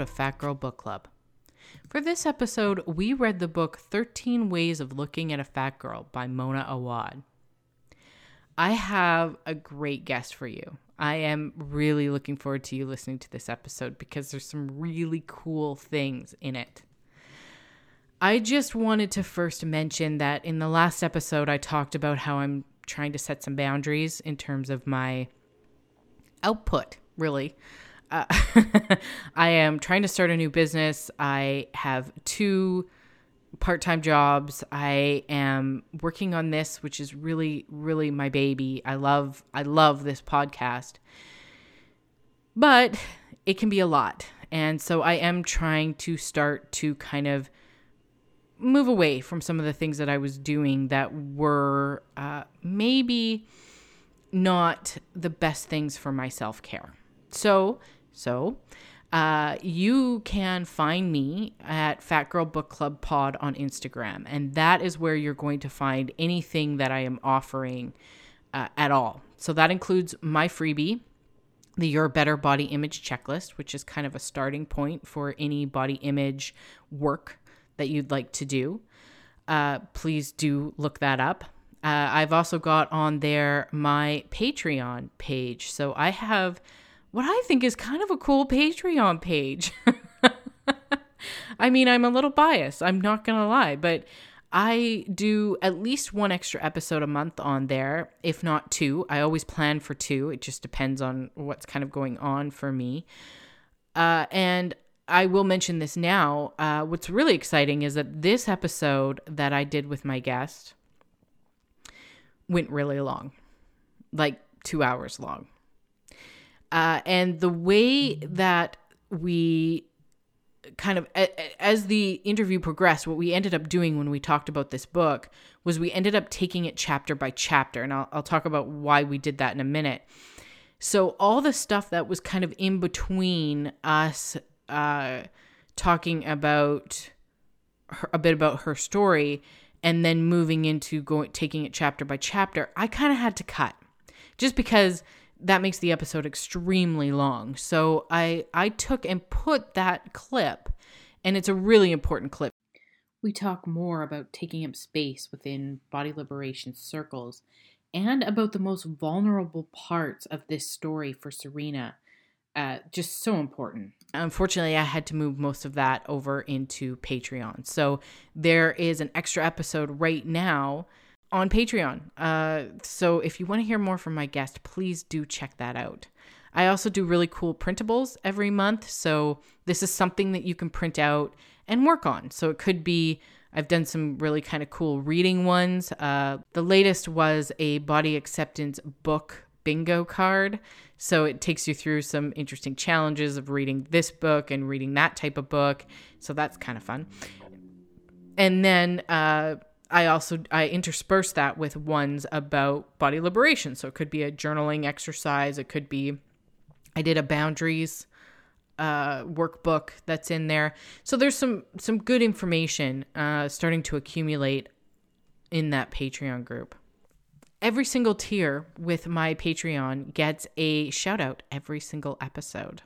episode of Fat Girl Book Club. For this episode, we read the book 13 Ways of Looking at a Fat Girl by Mona Awad. I have a great guest for you. I am really looking forward to you listening to this episode because there's some really cool things in it. I just wanted to first mention that in the last episode, I talked about how I'm trying to set some boundaries in terms of my output, really. Uh, I am trying to start a new business. I have two part time jobs. I am working on this, which is really, really my baby. I love, I love this podcast, but it can be a lot. And so I am trying to start to kind of move away from some of the things that I was doing that were uh, maybe not the best things for my self care. So, so uh, you can find me at Fat Girl Book Club Pod on Instagram, and that is where you're going to find anything that I am offering uh, at all. So that includes my freebie, the Your Better Body Image Checklist, which is kind of a starting point for any body image work that you'd like to do. Uh, please do look that up. Uh, I've also got on there my Patreon page. So I have what I think is kind of a cool Patreon page. I mean, I'm a little biased, I'm not going to lie, but I do at least one extra episode a month on there, if not two. I always plan for two. It just depends on what's kind of going on for me. Uh, and I will mention this now. Uh, what's really exciting is that this episode that I did with my guest went really long, like two hours long. Uh, and the way that we kind of as the interview progressed what we ended up doing when we talked about this book was we ended up taking it chapter by chapter. And I'll, I'll talk about why we did that in a minute. So all the stuff that was kind of in between us uh, talking about her, a bit about her story and then moving into going taking it chapter by chapter i kind of had to cut just because that makes the episode extremely long. So I I took and put that clip and it's a really important clip. We talk more about taking up space within body liberation circles and about the most vulnerable parts of this story for Serena. Uh, just so important. Unfortunately, I had to move most of that over into Patreon. So there is an extra episode right now on Patreon. Uh, so if you want to hear more from my guest, please do check that out. I also do really cool printables every month. So this is something that you can print out and work on. So it could be, I've done some really kind of cool reading ones. Uh, the latest was a body acceptance book bingo card. So it takes you through some interesting challenges of reading this book and reading that type of book. So that's kind of fun. And then, uh, I also I intersperse that with ones about body liberation. So it could be a journaling exercise. It could be I did a boundaries uh, workbook that's in there. So there's some some good information uh, starting to accumulate in that Patreon group. Every single tier with my Patreon gets a shout out every single episode.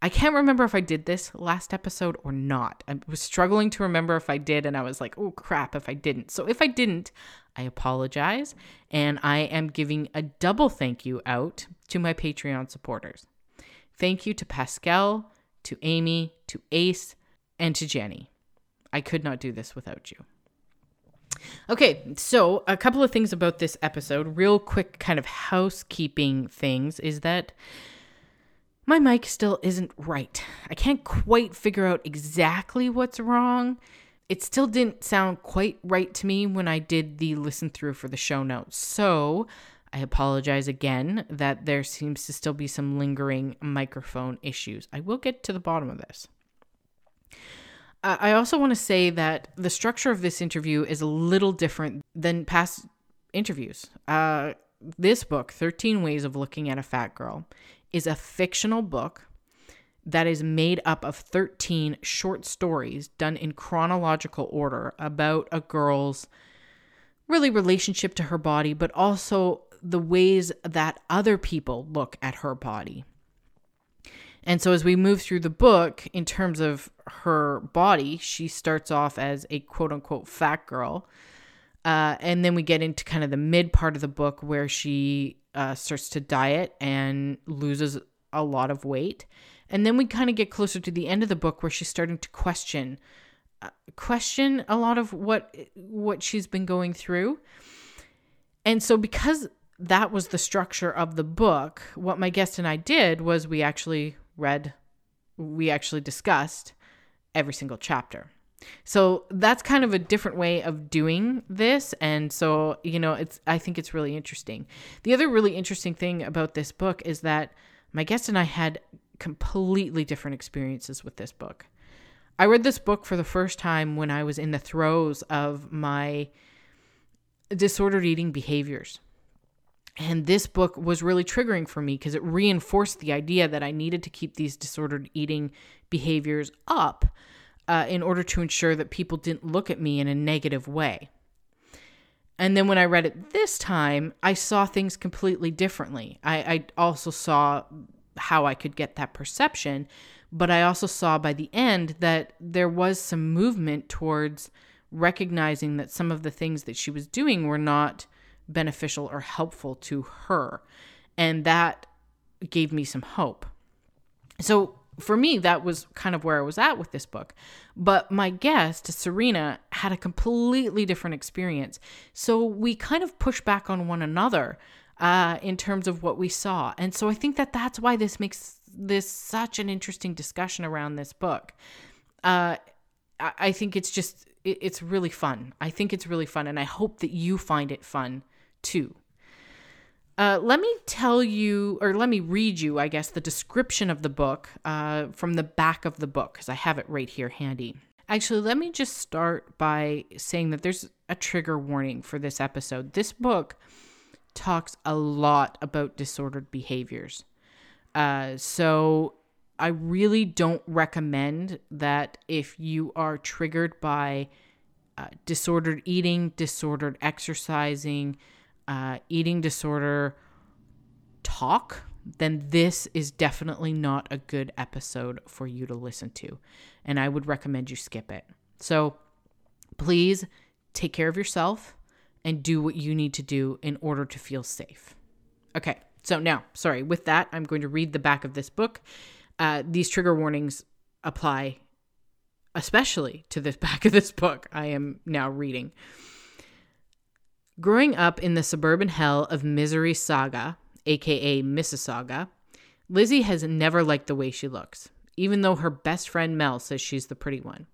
I can't remember if I did this last episode or not. I was struggling to remember if I did, and I was like, oh crap, if I didn't. So if I didn't, I apologize. And I am giving a double thank you out to my Patreon supporters. Thank you to Pascal, to Amy, to Ace, and to Jenny. I could not do this without you. Okay, so a couple of things about this episode, real quick kind of housekeeping things, is that my mic still isn't right. I can't quite figure out exactly what's wrong. It still didn't sound quite right to me when I did the listen through for the show notes. So I apologize again that there seems to still be some lingering microphone issues. I will get to the bottom of this. I also want to say that the structure of this interview is a little different than past interviews. Uh, this book, 13 Ways of Looking at a Fat Girl, is a fictional book that is made up of 13 short stories done in chronological order about a girl's really relationship to her body, but also the ways that other people look at her body. And so as we move through the book, in terms of her body, she starts off as a quote unquote fat girl. Uh, and then we get into kind of the mid part of the book where she uh, starts to diet and loses a lot of weight. And then we kind of get closer to the end of the book where she's starting to question uh, question a lot of what what she's been going through. And so because that was the structure of the book, what my guest and I did was we actually read we actually discussed every single chapter. So that's kind of a different way of doing this and so you know it's I think it's really interesting. The other really interesting thing about this book is that my guest and I had completely different experiences with this book. I read this book for the first time when I was in the throes of my disordered eating behaviors. And this book was really triggering for me because it reinforced the idea that I needed to keep these disordered eating behaviors up uh, in order to ensure that people didn't look at me in a negative way. And then when I read it this time, I saw things completely differently. I, I also saw how I could get that perception, but I also saw by the end that there was some movement towards recognizing that some of the things that she was doing were not beneficial or helpful to her. And that gave me some hope. So for me, that was kind of where I was at with this book. But my guest, Serena, had a completely different experience. So we kind of push back on one another uh, in terms of what we saw. And so I think that that's why this makes this such an interesting discussion around this book. Uh, I think it's just, it's really fun. I think it's really fun. And I hope that you find it fun too. Uh, let me tell you, or let me read you, I guess, the description of the book uh, from the back of the book, because I have it right here handy. Actually, let me just start by saying that there's a trigger warning for this episode. This book talks a lot about disordered behaviors. Uh, so I really don't recommend that if you are triggered by uh, disordered eating, disordered exercising, uh, eating disorder talk, then this is definitely not a good episode for you to listen to. And I would recommend you skip it. So please take care of yourself and do what you need to do in order to feel safe. Okay, so now, sorry, with that, I'm going to read the back of this book. Uh, these trigger warnings apply especially to the back of this book I am now reading. Growing up in the suburban hell of Misery Saga, aka Mississauga, Lizzie has never liked the way she looks, even though her best friend Mel says she's the pretty one.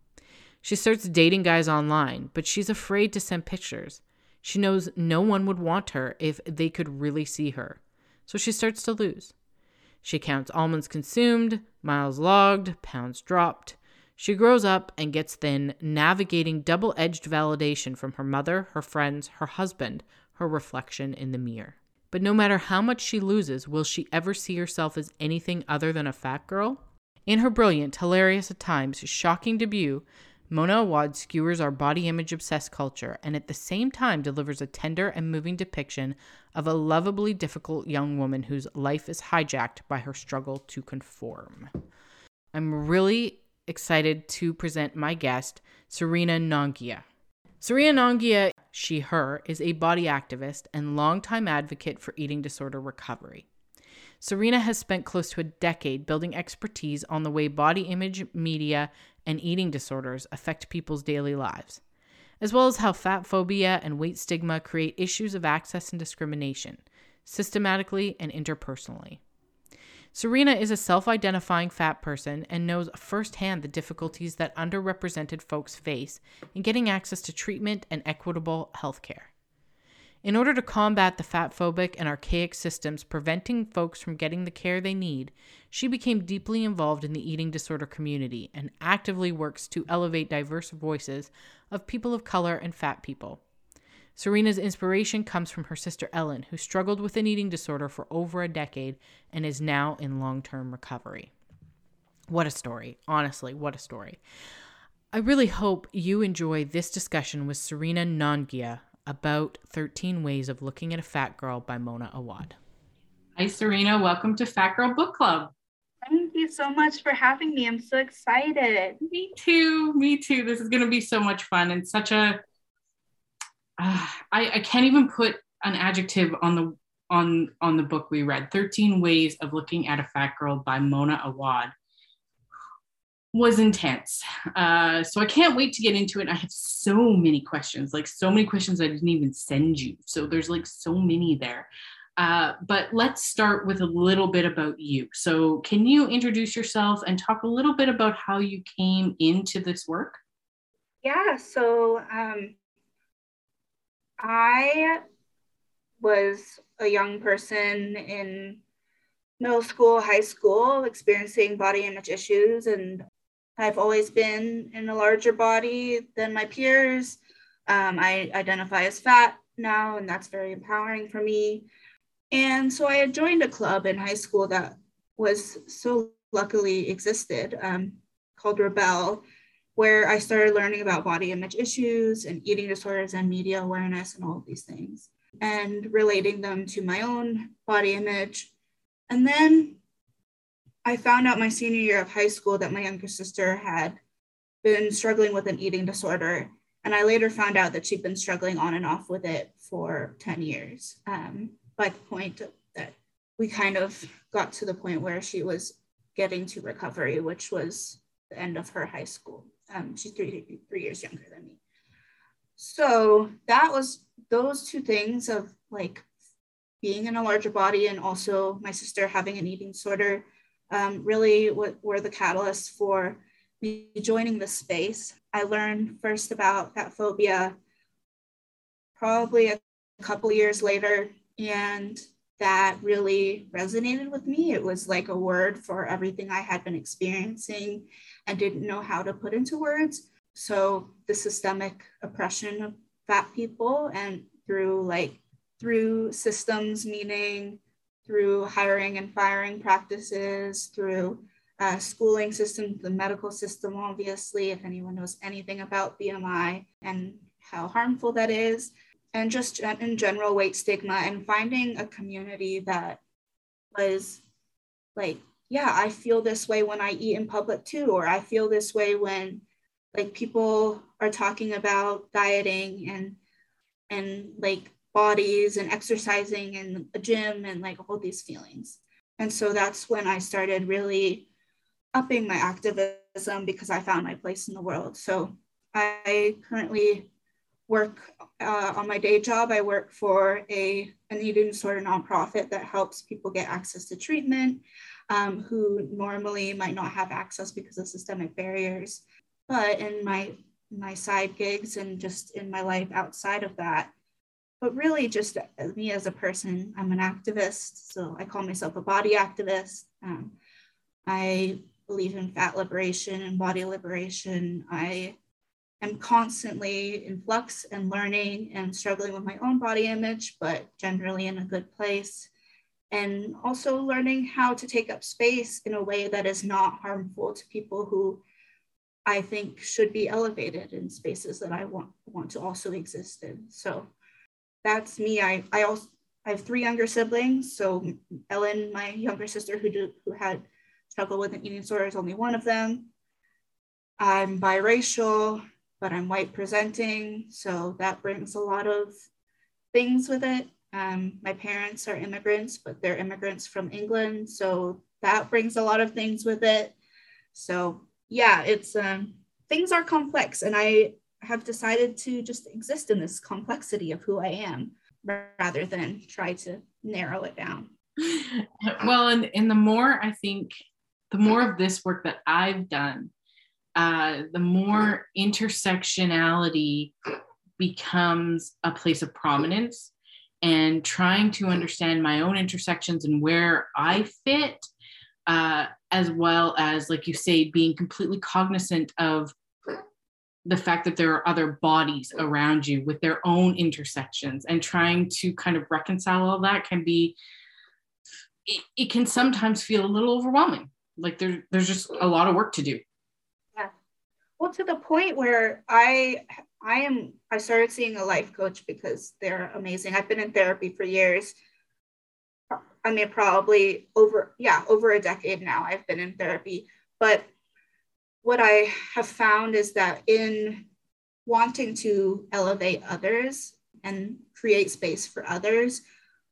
She starts dating guys online, but she's afraid to send pictures. She knows no one would want her if they could really see her, so she starts to lose. She counts almonds consumed, miles logged, pounds dropped. She grows up and gets thin, navigating double edged validation from her mother, her friends, her husband, her reflection in the mirror. But no matter how much she loses, will she ever see herself as anything other than a fat girl? In her brilliant, hilarious at times, shocking debut, Mona Awad skewers our body image obsessed culture and at the same time delivers a tender and moving depiction of a lovably difficult young woman whose life is hijacked by her struggle to conform. I'm really excited to present my guest, Serena Nongia. Serena Nongia, she, her, is a body activist and longtime advocate for eating disorder recovery. Serena has spent close to a decade building expertise on the way body image, media, and eating disorders affect people's daily lives, as well as how fat phobia and weight stigma create issues of access and discrimination, systematically and interpersonally. Serena is a self identifying fat person and knows firsthand the difficulties that underrepresented folks face in getting access to treatment and equitable health care. In order to combat the fat phobic and archaic systems preventing folks from getting the care they need, she became deeply involved in the eating disorder community and actively works to elevate diverse voices of people of color and fat people. Serena's inspiration comes from her sister Ellen, who struggled with an eating disorder for over a decade and is now in long term recovery. What a story. Honestly, what a story. I really hope you enjoy this discussion with Serena Nongia about 13 Ways of Looking at a Fat Girl by Mona Awad. Hi, Serena. Welcome to Fat Girl Book Club. Thank you you so much for having me. I'm so excited. Me too. Me too. This is going to be so much fun and such a. Uh, I, I can't even put an adjective on the on on the book we read. 13 ways of looking at a fat girl by mona awad was intense. Uh, so i can't wait to get into it. I have so many questions like so many questions i didn't even send you. So there's like so many there. Uh, but let's start with a little bit about you. So can you introduce yourself and talk a little bit about how you came into this work? Yeah so um, i was a young person in middle school, high school, experiencing body image issues. And I've always been in a larger body than my peers. Um, I identify as fat now, and that's very empowering for me. And so I had joined a club in high school that was so luckily existed um, called Rebel, where I started learning about body image issues and eating disorders and media awareness and all of these things and relating them to my own body image. And then I found out my senior year of high school that my younger sister had been struggling with an eating disorder. And I later found out that she'd been struggling on and off with it for 10 years um, by the point that we kind of got to the point where she was getting to recovery, which was the end of her high school. Um, she's three, three years younger than me. So that was those two things of like being in a larger body and also my sister having an eating disorder um, really what were the catalysts for me joining the space. I learned first about fat phobia probably a couple years later, and that really resonated with me. It was like a word for everything I had been experiencing and didn't know how to put into words. So the systemic oppression of fat people and through like through systems, meaning through hiring and firing practices, through uh, schooling system, the medical system, obviously, if anyone knows anything about BMI and how harmful that is, and just in general weight stigma and finding a community that was like, yeah, I feel this way when I eat in public too, or I feel this way when like people are talking about dieting and and like bodies and exercising in a gym and like all these feelings. And so that's when i started really upping my activism because i found my place in the world. So i currently work uh, on my day job. I work for a an eating disorder nonprofit that helps people get access to treatment um, who normally might not have access because of systemic barriers. But in my my side gigs and just in my life outside of that but really just me as a person i'm an activist so i call myself a body activist. Um, i believe in fat liberation and body liberation. I am constantly in flux and learning and struggling with my own body image but generally in a good place and also learning how to take up space in a way that is not harmful to people who I think should be elevated in spaces that I want want to also exist in. So that's me. I I also I have three younger siblings. So Ellen, my younger sister, who do, who had struggled with an eating disorder, is only one of them. I'm biracial, but I'm white presenting, so that brings a lot of things with it. Um, my parents are immigrants, but they're immigrants from England, so that brings a lot of things with it. So yeah, it's um, things are complex, and I have decided to just exist in this complexity of who I am rather than try to narrow it down. Well, and, and the more I think, the more of this work that I've done, uh, the more intersectionality becomes a place of prominence and trying to understand my own intersections and where I fit uh, as well as, like you say, being completely cognizant of the fact that there are other bodies around you with their own intersections and trying to kind of reconcile all that can be it, it can sometimes feel a little overwhelming. Like there, there's just a lot of work to do well to the point where i i am i started seeing a life coach because they're amazing i've been in therapy for years I mean, probably over, yeah, over a decade now, I've been in therapy. But what I have found is that in wanting to elevate others and create space for others,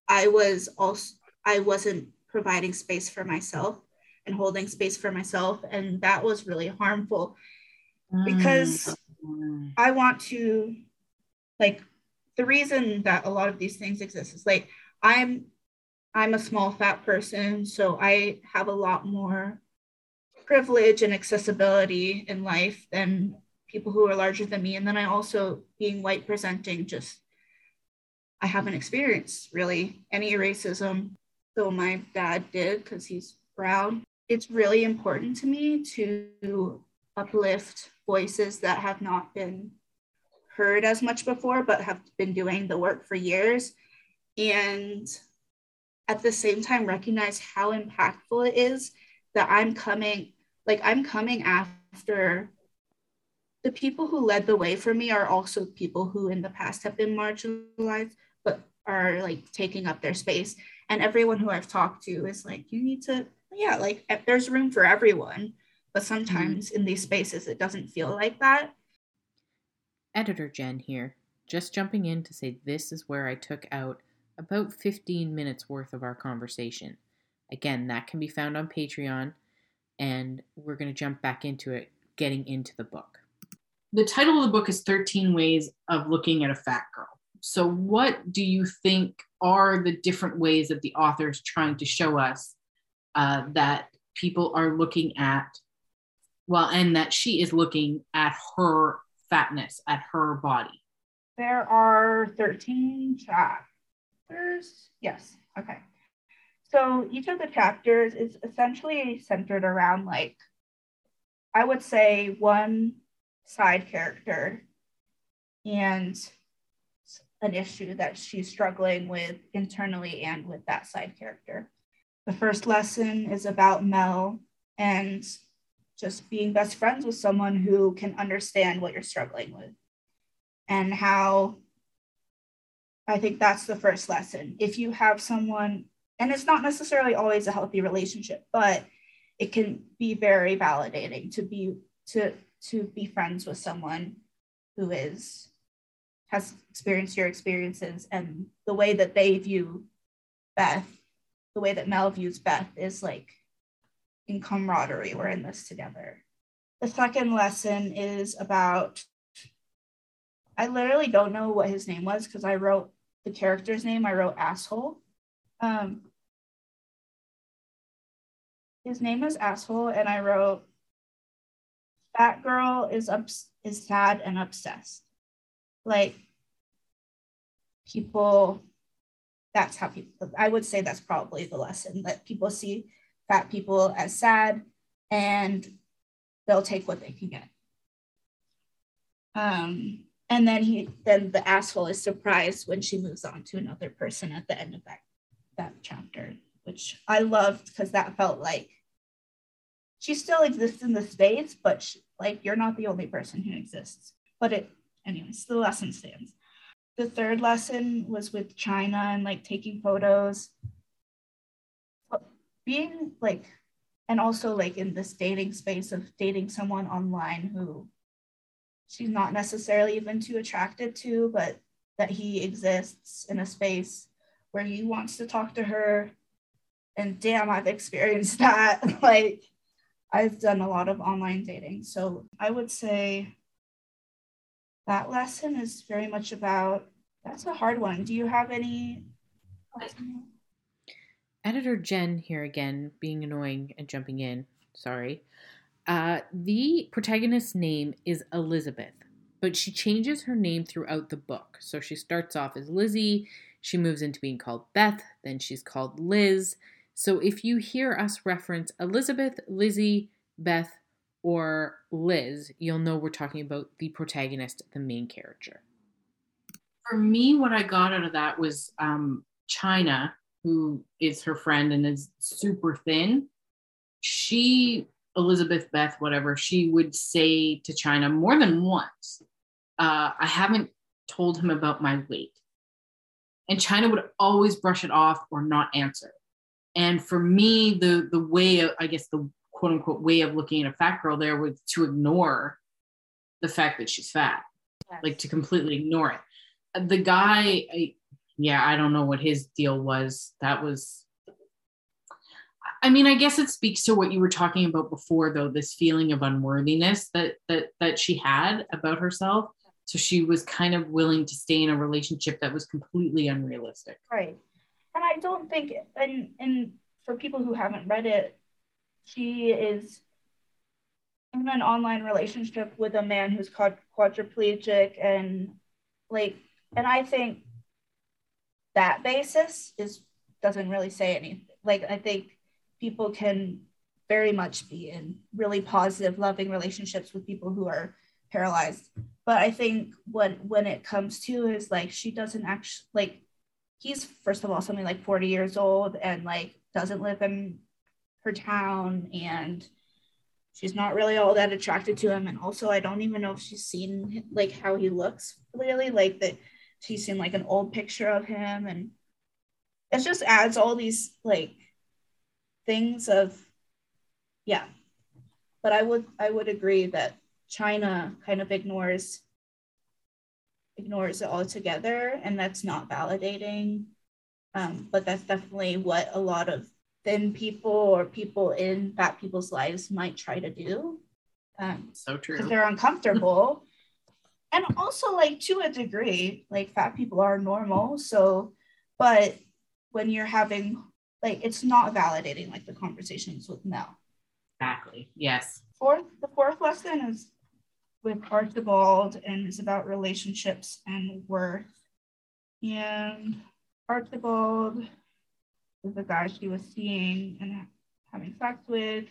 I was also, I wasn't providing space for myself and holding space for myself. And that was really harmful because mm. I want to, like, the reason that a lot of these things exist is like, I'm I'm a small fat person, so I have a lot more privilege and accessibility in life than people who are larger than me. And then I also, being white presenting, just I haven't experienced really any racism, though my dad did because he's brown. It's really important to me to uplift voices that have not been heard as much before, but have been doing the work for years. And at the same time recognize how impactful it is that I'm coming, like I'm coming after the people who led the way for me are also people who in the past have been marginalized, but are like taking up their space. And everyone who I've talked to is like, you need to, yeah, like there's room for everyone. But sometimes mm-hmm. in these spaces, it doesn't feel like that. Editor Jen here, just jumping in to say this is where I took out about 15 minutes worth of our conversation. Again, that can be found on Patreon, and we're going to jump back into it, getting into the book. The title of the book is 13 Ways of Looking at a Fat Girl. So, what do you think are the different ways that the author is trying to show us uh, that people are looking at, well, and that she is looking at her fatness, at her body? There are 13 chapters? Yes. Okay. So each of the chapters is essentially centered around like, I would say one side character and an issue that she's struggling with internally and with that side character. The first lesson is about Mel and just being best friends with someone who can understand what you're struggling with and how I think that's the first lesson. If you have someone, and it's not necessarily always a healthy relationship, but it can be very validating to be to to be friends with someone who is has experienced your experiences and the way that they view Beth, the way that Mel views Beth is like in camaraderie, we're in this together. The second lesson is about I literally don't know what his name was because I wrote the character's name. I wrote asshole. Um, his name was asshole, and I wrote that girl is ups- is sad and obsessed. Like people, that's how people. I would say that's probably the lesson that people see fat people as sad, and they'll take what they can get. Um, and then he then the asshole is surprised when she moves on to another person at the end of that that chapter which i loved because that felt like she still exists in the space but she, like you're not the only person who exists. But it anyways the lesson stands. The third lesson was with china and like taking photos being like and also like in this dating space of dating someone online who she's not necessarily even too attracted to, but that he exists in a space where he wants to talk to her. And damn, I've experienced that. like, I've done a lot of online dating. So I would say that lesson is very much about that's a hard one. Do you have any? Editor Jen here again, being annoying and jumping in. Sorry. Uh, the protagonist's name is Elizabeth, but she changes her name throughout the book. So she starts off as Lizzie, she moves into being called Beth, then she's called Liz. So if you hear us reference Elizabeth, Lizzie, Beth, or Liz, you'll know we're talking about the protagonist, the main character. For me, what I got out of that was um, China, who is her friend and is super thin. She Elizabeth Beth, whatever, she would say to China more than once, uh, I haven't told him about my weight. And China would always brush it off or not answer. And for me, the the way of, I guess the quote unquote way of looking at a fat girl there was to ignore the fact that she's fat, yes. like to completely ignore it. The guy, I, yeah, I don't know what his deal was. That was, I mean, I guess it speaks to what you were talking about before, though, this feeling of unworthiness that that that she had about herself. So she was kind of willing to stay in a relationship that was completely unrealistic. Right. And I don't think, and and for people who haven't read it, she is in an online relationship with a man who's quadriplegic and like and i think that basis is doesn't really say anything like i think people can very much be in really positive loving relationships with people who are paralyzed. But i think what when it comes to is like she doesn't actually like he's first of all something like 40 years old and like doesn't live in her town and she's not really all that attracted to him. And also i don't even know if she's seen like how he looks really like that she's seen like an old picture of him and it just adds all these like things of yeah but i would i would agree that china kind of ignores ignores it altogether and that's not validating um, but that's definitely what a lot of thin people or people in fat people's lives might try to do. Um, so true. Because they're uncomfortable. And also, like, to a degree, like, fat people are normal. So, but when you're having, like, it's not validating, like, the conversations with Mel. Exactly. Yes. Fourth, the fourth lesson is with Archibald and is about relationships and worth. And Archibald is the guy she was seeing and having sex with.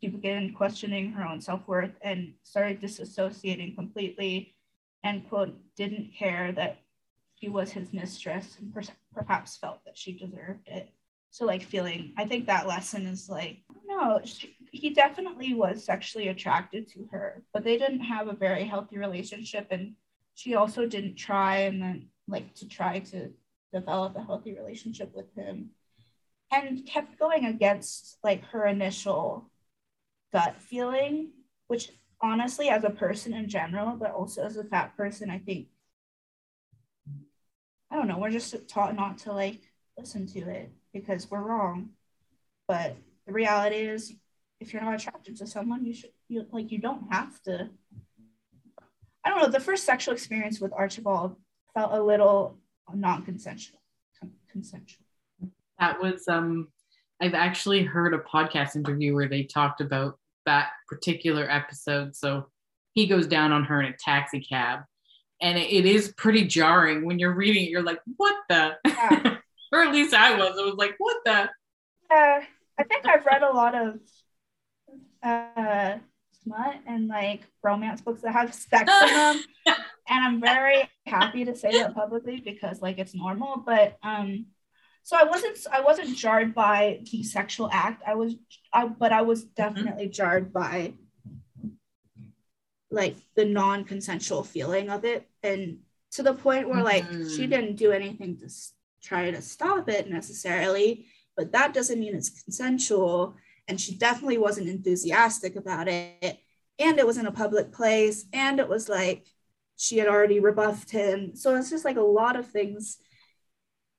She began questioning her own self worth and started disassociating completely and, quote, didn't care that she was his mistress and per- perhaps felt that she deserved it. So, like, feeling, I think that lesson is like, no, she, he definitely was sexually attracted to her, but they didn't have a very healthy relationship. And she also didn't try and then, like, to try to develop a healthy relationship with him and kept going against like her initial gut feeling, which honestly, as a person in general, but also as a fat person, I think, I don't know, we're just taught not to like listen to it because we're wrong. But the reality is, if you're not attracted to someone, you should, you like, you don't have to. I don't know. The first sexual experience with Archibald felt a little non-consensual. Consensual. That was um I've actually heard a podcast interview where they talked about that particular episode. So he goes down on her in a taxi cab. And it, it is pretty jarring when you're reading it. You're like, what the? Yeah. or at least I was. I was like, what the? Yeah. I think I've read a lot of uh, smut and like romance books that have sex in them. and I'm very happy to say that publicly because like it's normal. But um so I wasn't I wasn't jarred by the sexual act. I was I but I was mm-hmm. definitely mm-hmm. jarred by like the non-consensual feeling of it and to the point where like mm-hmm. she didn't do anything to try to stop it necessarily but that doesn't mean it's consensual and she definitely wasn't enthusiastic about it and it was in a public place and it was like she had already rebuffed him so it's just like a lot of things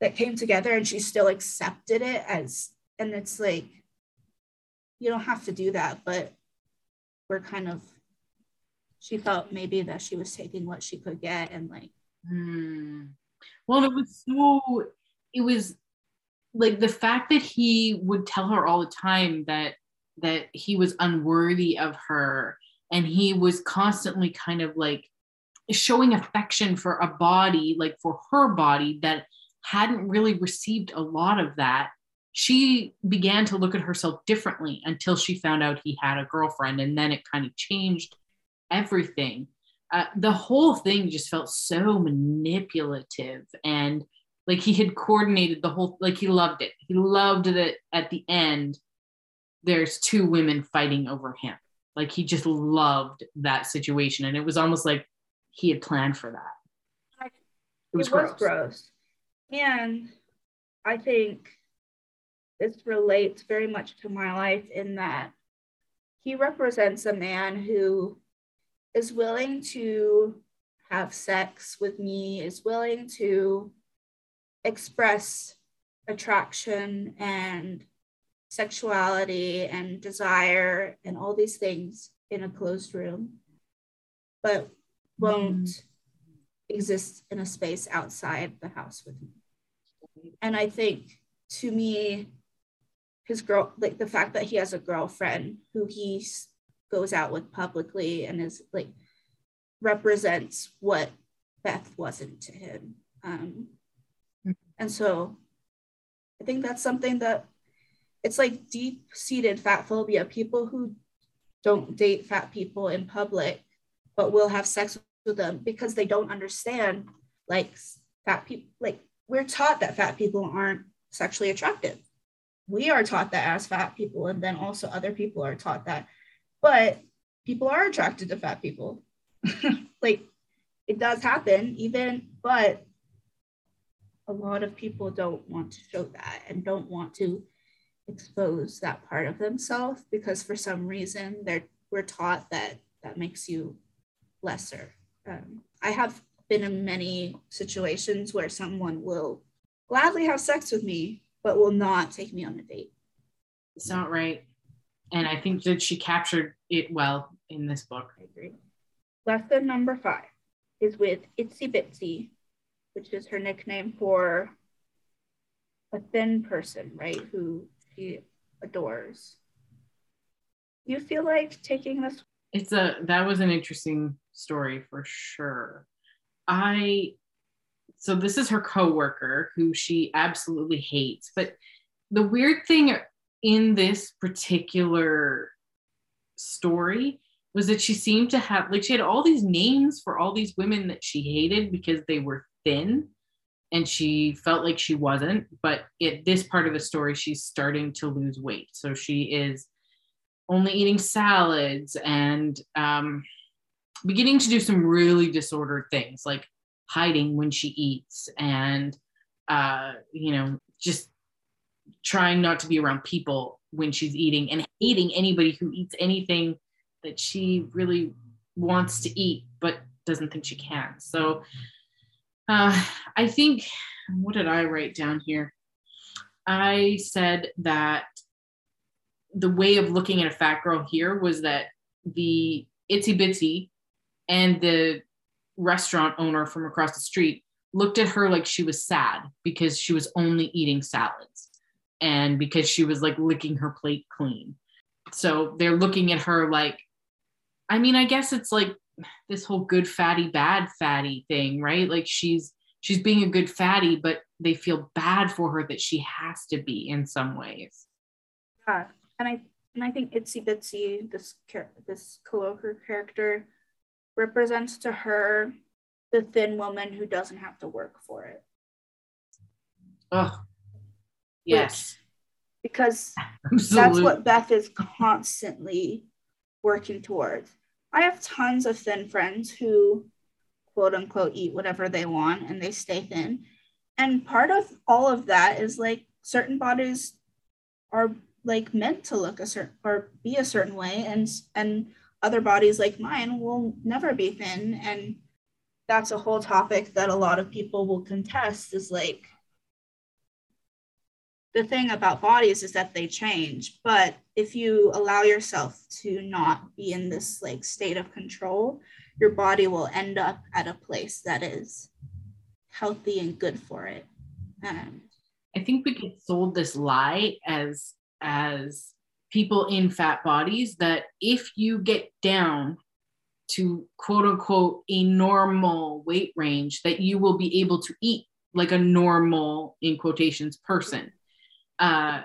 that came together and she still accepted it as and it's like you don't have to do that but we're kind of she felt maybe that she was taking what she could get and like hmm. well it was so it was like the fact that he would tell her all the time that that he was unworthy of her and he was constantly kind of like showing affection for a body like for her body that hadn't really received a lot of that, she began to look at herself differently until she found out he had a girlfriend. And then it kind of changed everything. Uh, the whole thing just felt so manipulative and like he had coordinated the whole like he loved it he loved that at the end there's two women fighting over him like he just loved that situation and it was almost like he had planned for that it was, it was gross. gross and I think this relates very much to my life in that he represents a man who is willing to have sex with me, is willing to express attraction and sexuality and desire and all these things in a closed room, but won't mm. exist in a space outside the house with me. And I think to me, his girl, like the fact that he has a girlfriend who he goes out with publicly and is like represents what Beth wasn't to him. Um, mm-hmm. and so I think that's something that it's like deep seated fat phobia. People who don't date fat people in public, but will have sex with them because they don't understand like fat people, like we're taught that fat people aren't sexually attractive. We are taught that as fat people, and then also other people are taught that. But people are attracted to fat people. like it does happen, even, but a lot of people don't want to show that and don't want to expose that part of themselves because for some reason they're we're taught that that makes you lesser. Um, I have been in many situations where someone will gladly have sex with me, but will not take me on a date. It's not right. And I think that she captured it well in this book. I agree. Lesson number five is with Itsy Bitsy, which is her nickname for a thin person, right? Who she adores. You feel like taking this? It's a that was an interesting story for sure. I so this is her coworker who she absolutely hates. But the weird thing in this particular story was that she seemed to have like she had all these names for all these women that she hated because they were thin and she felt like she wasn't but at this part of the story she's starting to lose weight so she is only eating salads and um, beginning to do some really disordered things like hiding when she eats and uh, you know just trying not to be around people when she's eating and hating anybody who eats anything that she really wants to eat but doesn't think she can so uh, I think, what did I write down here? I said that the way of looking at a fat girl here was that the itsy bitsy and the restaurant owner from across the street looked at her like she was sad because she was only eating salads and because she was like licking her plate clean. So they're looking at her like, I mean, I guess it's like this whole good fatty bad fatty thing right like she's she's being a good fatty but they feel bad for her that she has to be in some ways yeah and i and i think itsy bitsy this this colloquial character represents to her the thin woman who doesn't have to work for it oh yes Which, because Absolutely. that's what beth is constantly working towards I have tons of thin friends who quote unquote eat whatever they want and they stay thin. And part of all of that is like certain bodies are like meant to look a certain or be a certain way and and other bodies like mine will never be thin. And that's a whole topic that a lot of people will contest is like the thing about bodies is that they change. But if you allow yourself to not be in this like state of control your body will end up at a place that is healthy and good for it. Um, i think we get sold this lie as as people in fat bodies that if you get down to quote unquote a normal weight range that you will be able to eat like a normal in quotations person uh,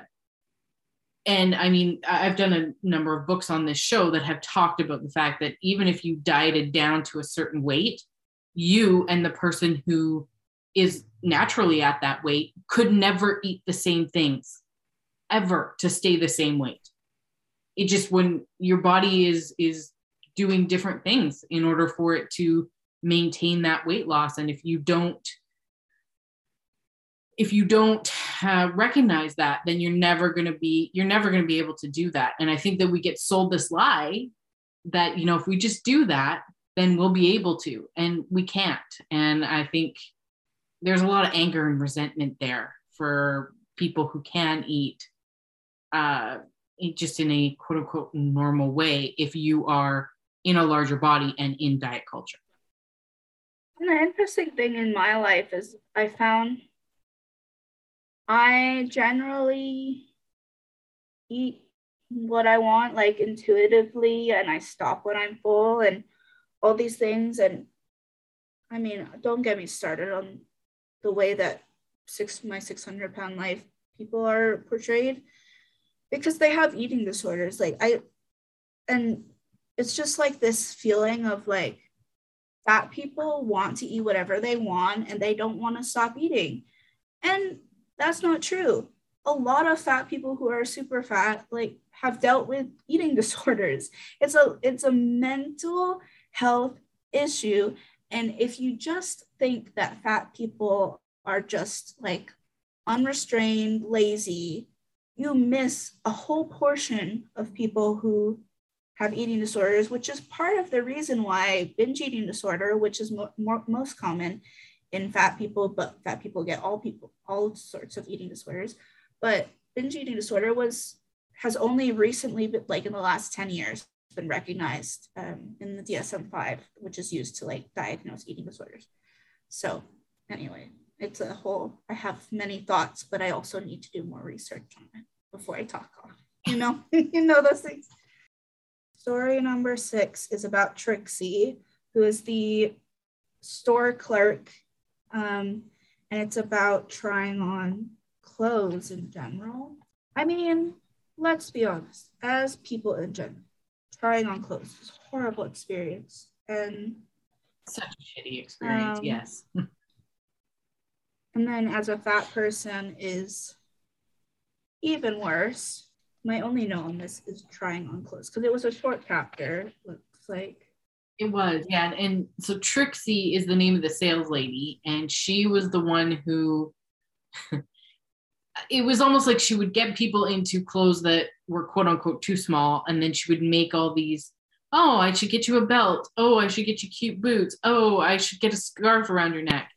and I mean, I've done a number of books on this show that have talked about the fact that even if you dieted down to a certain weight, you and the person who is naturally at that weight could never eat the same things ever to stay the same weight. It just when your body is is doing different things in order for it to maintain that weight loss and if you don't if you don't uh, recognize that, then you're never going to be you're never going to be able to do that. And I think that we get sold this lie that you know if we just do that, then we'll be able to, and we can't. And I think there's a lot of anger and resentment there for people who can eat uh, just in a quote unquote normal way if you are in a larger body and in diet culture. The interesting thing in my life is I found I generally eat what I want like intuitively and I stop when I'm full and all these things and I mean don't get me started on the way that six my 600 pound life people are portrayed because they have eating disorders like I and it's just like this feeling of like fat people want to eat whatever they want and they don't want to stop eating and that's not true. A lot of fat people who are super fat like have dealt with eating disorders. It's a it's a mental health issue and if you just think that fat people are just like unrestrained, lazy, you miss a whole portion of people who have eating disorders, which is part of the reason why binge eating disorder, which is mo- most common, in fat people, but fat people get all people, all sorts of eating disorders. But binge eating disorder was has only recently, been, like in the last 10 years, been recognized um, in the DSM-5, which is used to like diagnose eating disorders. So anyway, it's a whole, I have many thoughts, but I also need to do more research on it before I talk off. You know, you know those things. Story number six is about Trixie, who is the store clerk um, and it's about trying on clothes in general. I mean, let's be honest, as people in general, trying on clothes is a horrible experience. And such a shitty experience, um, yes. and then as a fat person is even worse. My only note on this is trying on clothes because it was a short chapter. Looks like it was, yeah. And so Trixie is the name of the sales lady, and she was the one who it was almost like she would get people into clothes that were quote unquote too small, and then she would make all these, oh, I should get you a belt. Oh, I should get you cute boots. Oh, I should get a scarf around your neck.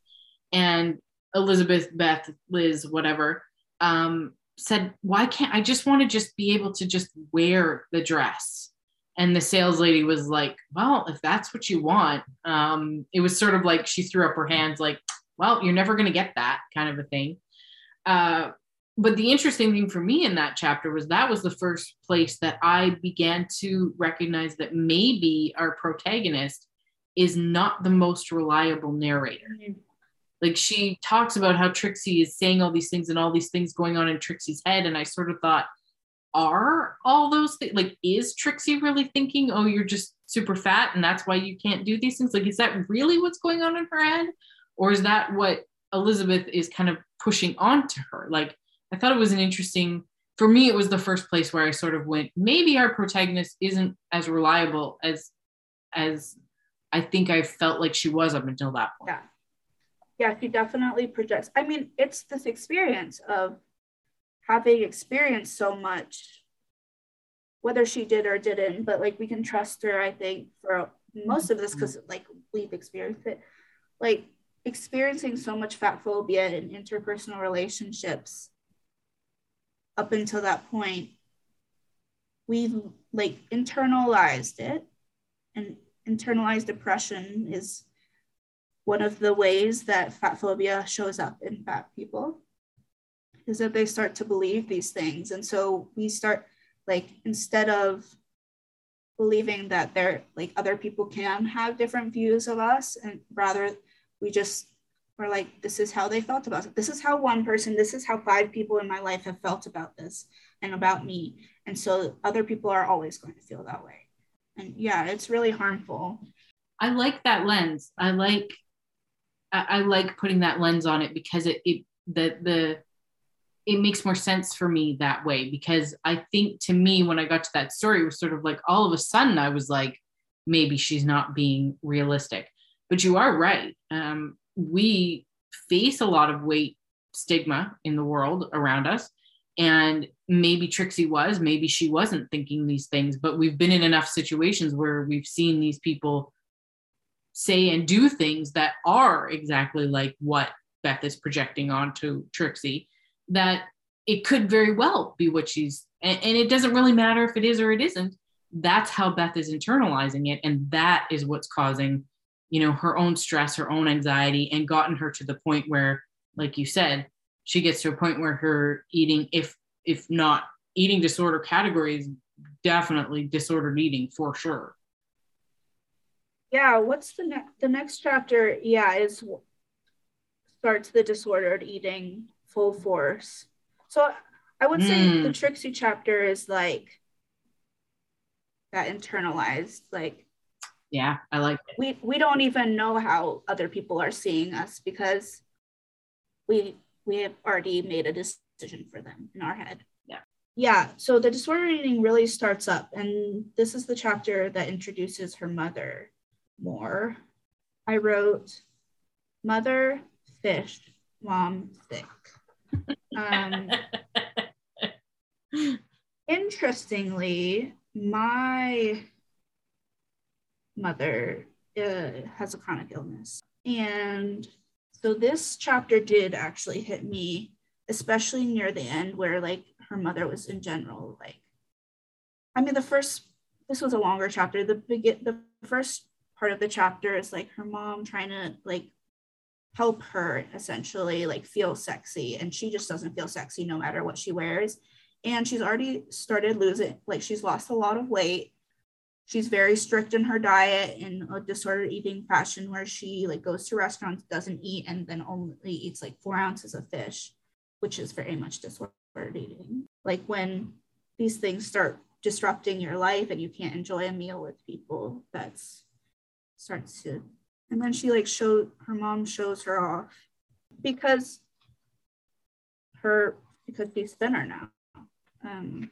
And Elizabeth, Beth, Liz, whatever, um, said, why can't I just want to just be able to just wear the dress? and the sales lady was like well if that's what you want um, it was sort of like she threw up her hands like well you're never going to get that kind of a thing uh, but the interesting thing for me in that chapter was that was the first place that i began to recognize that maybe our protagonist is not the most reliable narrator mm-hmm. Like she talks about how trixie is saying all these things and all these things going on in trixie's head and i sort of thought are all those things like is trixie really thinking oh you're just super fat and that's why you can't do these things? Like is that really what's going on in her head? Or is that what elizabeth is kind of pushing onto her? Like i thought it was an interesting for me it was the first place where i sort of went maybe our protagonist isn't as reliable as as i think i felt like she was up until that point. Yeah yeah she definitely projects i mean it's this experience of having experienced so much, whether she did or didn't, but like we can trust her, I think, for most of this mm-hmm. because like we've experienced it. Like experiencing so much fat phobia in interpersonal relationships up until that point, we've like internalized it and internalized depression is one of the ways that fat phobia shows up in fat people is that they start to believe these things. And so we start like instead of believing that there like other people can have different views of us and rather we just are like this is how they felt about it this is how one person this is how five people in my life have felt about this and about me. And so other people are always going to feel that way. And yeah it's really harmful. I like that lens. I like i, I like putting that lens on it because it, it the the it makes more sense for me that way because I think to me, when I got to that story, it was sort of like all of a sudden I was like, maybe she's not being realistic. But you are right. Um, we face a lot of weight stigma in the world around us. And maybe Trixie was, maybe she wasn't thinking these things, but we've been in enough situations where we've seen these people say and do things that are exactly like what Beth is projecting onto Trixie that it could very well be what she's and, and, it doesn't really matter if it is or it isn't. That's how beth is internalizing it and that is what's causing you know her own stress her own anxiety and gotten her to the point where like you said she gets to a point where her eating if if not eating disorder categories definitely disordered eating for sure yeah what's the next the next chapter yeah is starts the disordered eating full force so I would say mm. the Trixie chapter is like that internalized, like yeah, I like it. We we don't even know how other people are seeing us because we we have already made a decision for them in our head. Yeah. Yeah. So the disordered eating really starts up, and this is the chapter that introduces her mother more. I wrote mother, fish, mom, thick. Um, interestingly, my mother uh, has a chronic illness. And so this chapter did actually hit me, especially near the end where like her mother was in general. Like, I mean, the first, this was a longer chapter. The begin, the first part of the chapter is like her mom trying to like help her essentially like feel sexy and she just doesn't feel sexy no matter what she wears. And she's already started losing like she's lost a lot of weight. She's very strict in her diet in a disordered eating fashion where she like goes to restaurants doesn't eat and then only eats like four ounces of fish which is very much disordered eating. Like when these things start disrupting your life and you can't enjoy a meal with people that's starts to and then she like showed her mom shows her off because her because she's thinner now. Um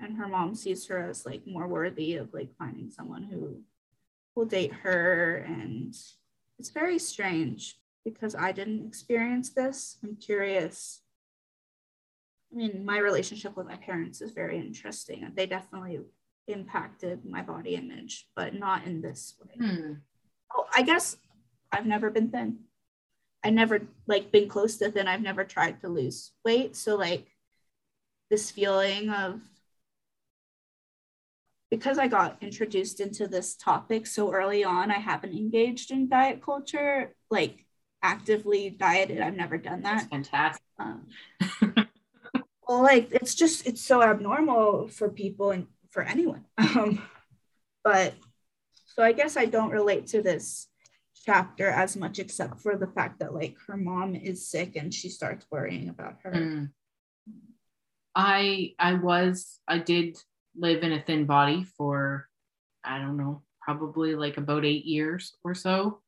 and her mom sees her as like more worthy of like finding someone who will date her. And it's very strange because i didn't experience this. I'm curious. I mean my relationship with my parents is very interesting. They definitely impacted my body image but not in this way hmm. Oh, I guess I've never been thin. I never like been close to thin. I've never tried to lose weight. So like this feeling of because I got introduced into this topic so early on, I haven't engaged in diet culture, like actively dieted. I've never done that. That's fantastic. Um, well, like it's just it's so abnormal for people and for anyone. Um, but so I guess I don't relate to this chapter as much, except for the fact that like her mom is sick and she starts worrying about her. Mm. I I was I did live in a thin body for I don't know probably like about eight years or so.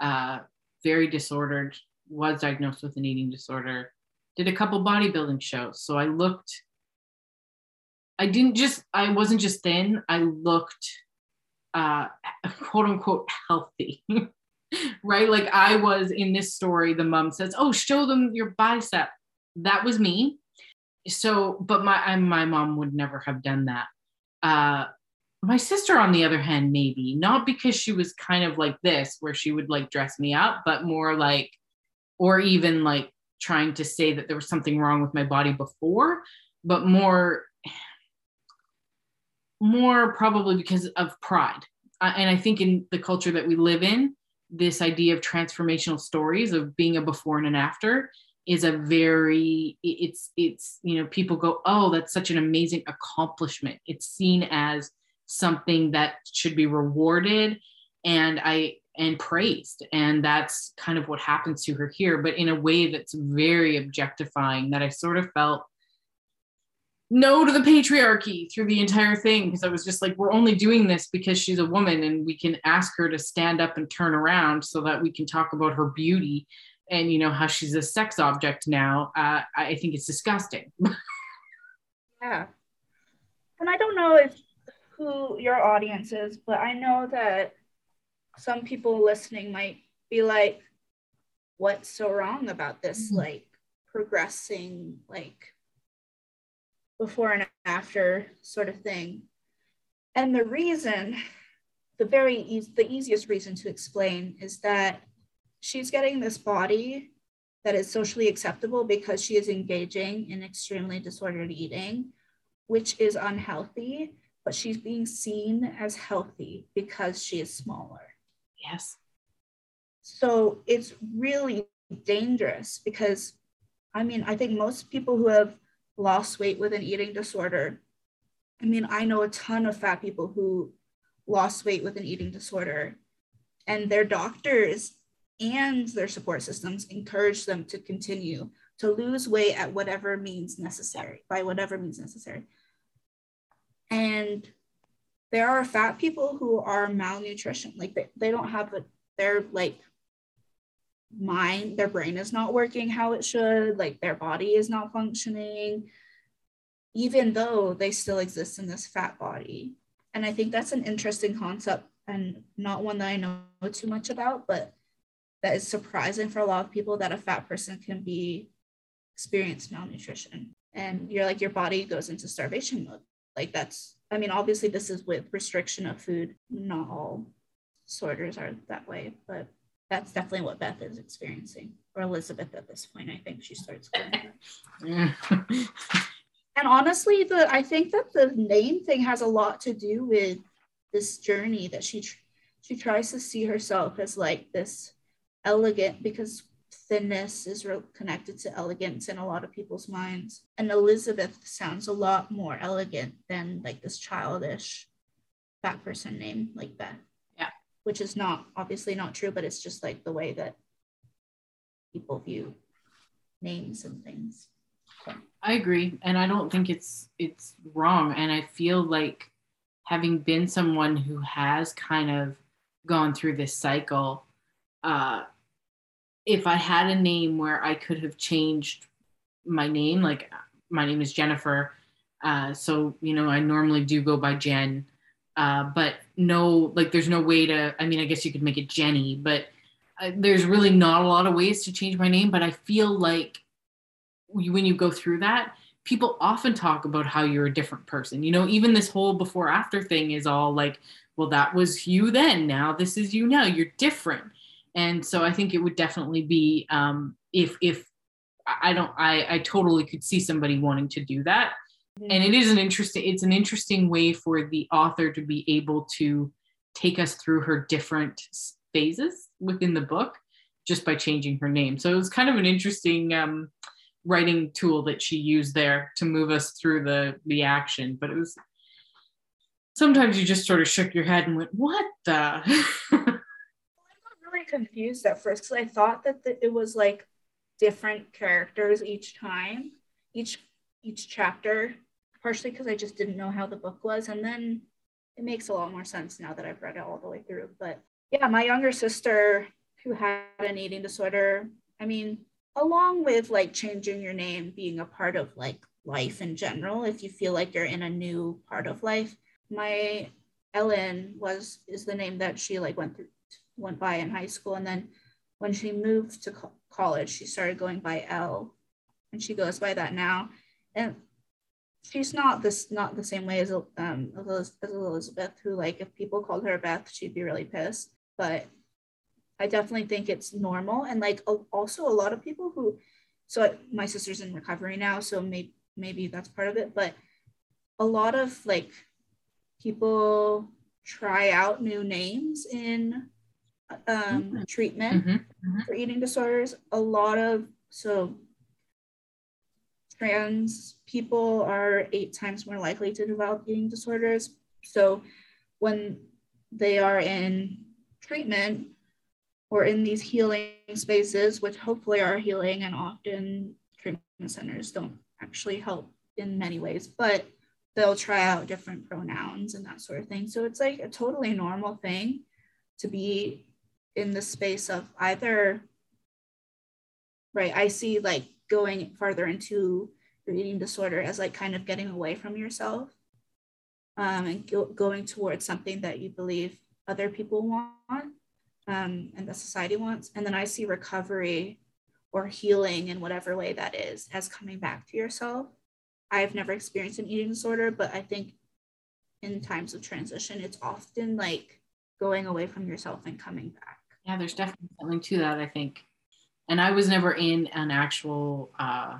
Uh, very disordered. Was diagnosed with an eating disorder. Did a couple bodybuilding shows. So I looked. I didn't just. I wasn't just thin. I looked uh, quote unquote healthy. right? Like I was in this story, the mom says, Oh, show them your bicep. That was me. So, but my my mom would never have done that. Uh, my sister, on the other hand, maybe not because she was kind of like this, where she would like dress me up, but more like, or even like trying to say that there was something wrong with my body before, but more more probably because of pride. Uh, and I think in the culture that we live in, this idea of transformational stories of being a before and an after is a very it's it's you know people go oh that's such an amazing accomplishment it's seen as something that should be rewarded and i and praised and that's kind of what happens to her here but in a way that's very objectifying that i sort of felt no to the patriarchy through the entire thing because I was just like, we're only doing this because she's a woman and we can ask her to stand up and turn around so that we can talk about her beauty and you know how she's a sex object now. Uh, I think it's disgusting. yeah, and I don't know if who your audience is, but I know that some people listening might be like, "What's so wrong about this?" Mm-hmm. Like progressing like before and after sort of thing. And the reason, the very e- the easiest reason to explain is that she's getting this body that is socially acceptable because she is engaging in extremely disordered eating, which is unhealthy, but she's being seen as healthy because she is smaller. Yes. So it's really dangerous because I mean, I think most people who have lost weight with an eating disorder, I mean, I know a ton of fat people who lost weight with an eating disorder, and their doctors and their support systems encourage them to continue to lose weight at whatever means necessary, by whatever means necessary. And there are fat people who are malnutrition, like they, they don't have a, they're like mind, their brain is not working how it should, like their body is not functioning, even though they still exist in this fat body. And I think that's an interesting concept and not one that I know too much about, but that is surprising for a lot of people that a fat person can be experience malnutrition. And you're like, your body goes into starvation mode. Like that's, I mean, obviously this is with restriction of food. Not all disorders are that way, but that's definitely what Beth is experiencing, or Elizabeth at this point. I think she starts and honestly, the I think that the name thing has a lot to do with this journey that she she tries to see herself as like this elegant because thinness is re- connected to elegance in a lot of people's minds. And Elizabeth sounds a lot more elegant than like this childish fat person name like Beth which is not obviously not true, but it's just like the way that people view names and things. I agree, and I don't think it's it's wrong. And I feel like having been someone who has kind of gone through this cycle, uh, if I had a name where I could have changed my name, like my name is Jennifer, uh, so you know I normally do go by Jen. Uh, but no, like there's no way to, I mean, I guess you could make it Jenny, but uh, there's really not a lot of ways to change my name. But I feel like when you go through that, people often talk about how you're a different person. You know, even this whole before after thing is all like, well, that was you then. Now this is you now. You're different. And so I think it would definitely be um, if if I don't I I totally could see somebody wanting to do that and it is an interesting it's an interesting way for the author to be able to take us through her different phases within the book just by changing her name. So it was kind of an interesting um, writing tool that she used there to move us through the the action but it was sometimes you just sort of shook your head and went what the? I got really confused at first because i thought that the, it was like different characters each time each each chapter partially because I just didn't know how the book was. And then it makes a lot more sense now that I've read it all the way through. But yeah, my younger sister who had an eating disorder, I mean, along with like changing your name being a part of like life in general, if you feel like you're in a new part of life, my Ellen was is the name that she like went through went by in high school and then when she moved to co- college she started going by L and she goes by that now and she's not this not the same way as um as Elizabeth, who like if people called her Beth, she'd be really pissed. But I definitely think it's normal, and like also a lot of people who, so my sister's in recovery now, so maybe maybe that's part of it. But a lot of like people try out new names in um, mm-hmm. treatment mm-hmm. Mm-hmm. for eating disorders. A lot of so trans people are eight times more likely to develop eating disorders. So when they are in treatment or in these healing spaces, which hopefully are healing and often treatment centers don't actually help in many ways, but they'll try out different pronouns and that sort of thing. So it's like a totally normal thing to be in the space of either, right? I see like going farther into your eating disorder as like kind of getting away from yourself um, and go, going towards something that you believe other people want um, and the society wants. And then I see recovery or healing in whatever way that is as coming back to yourself. I've never experienced an eating disorder, but I think in times of transition, it's often like going away from yourself and coming back. Yeah, there's definitely something to that, I think. And I was never in an actual, uh,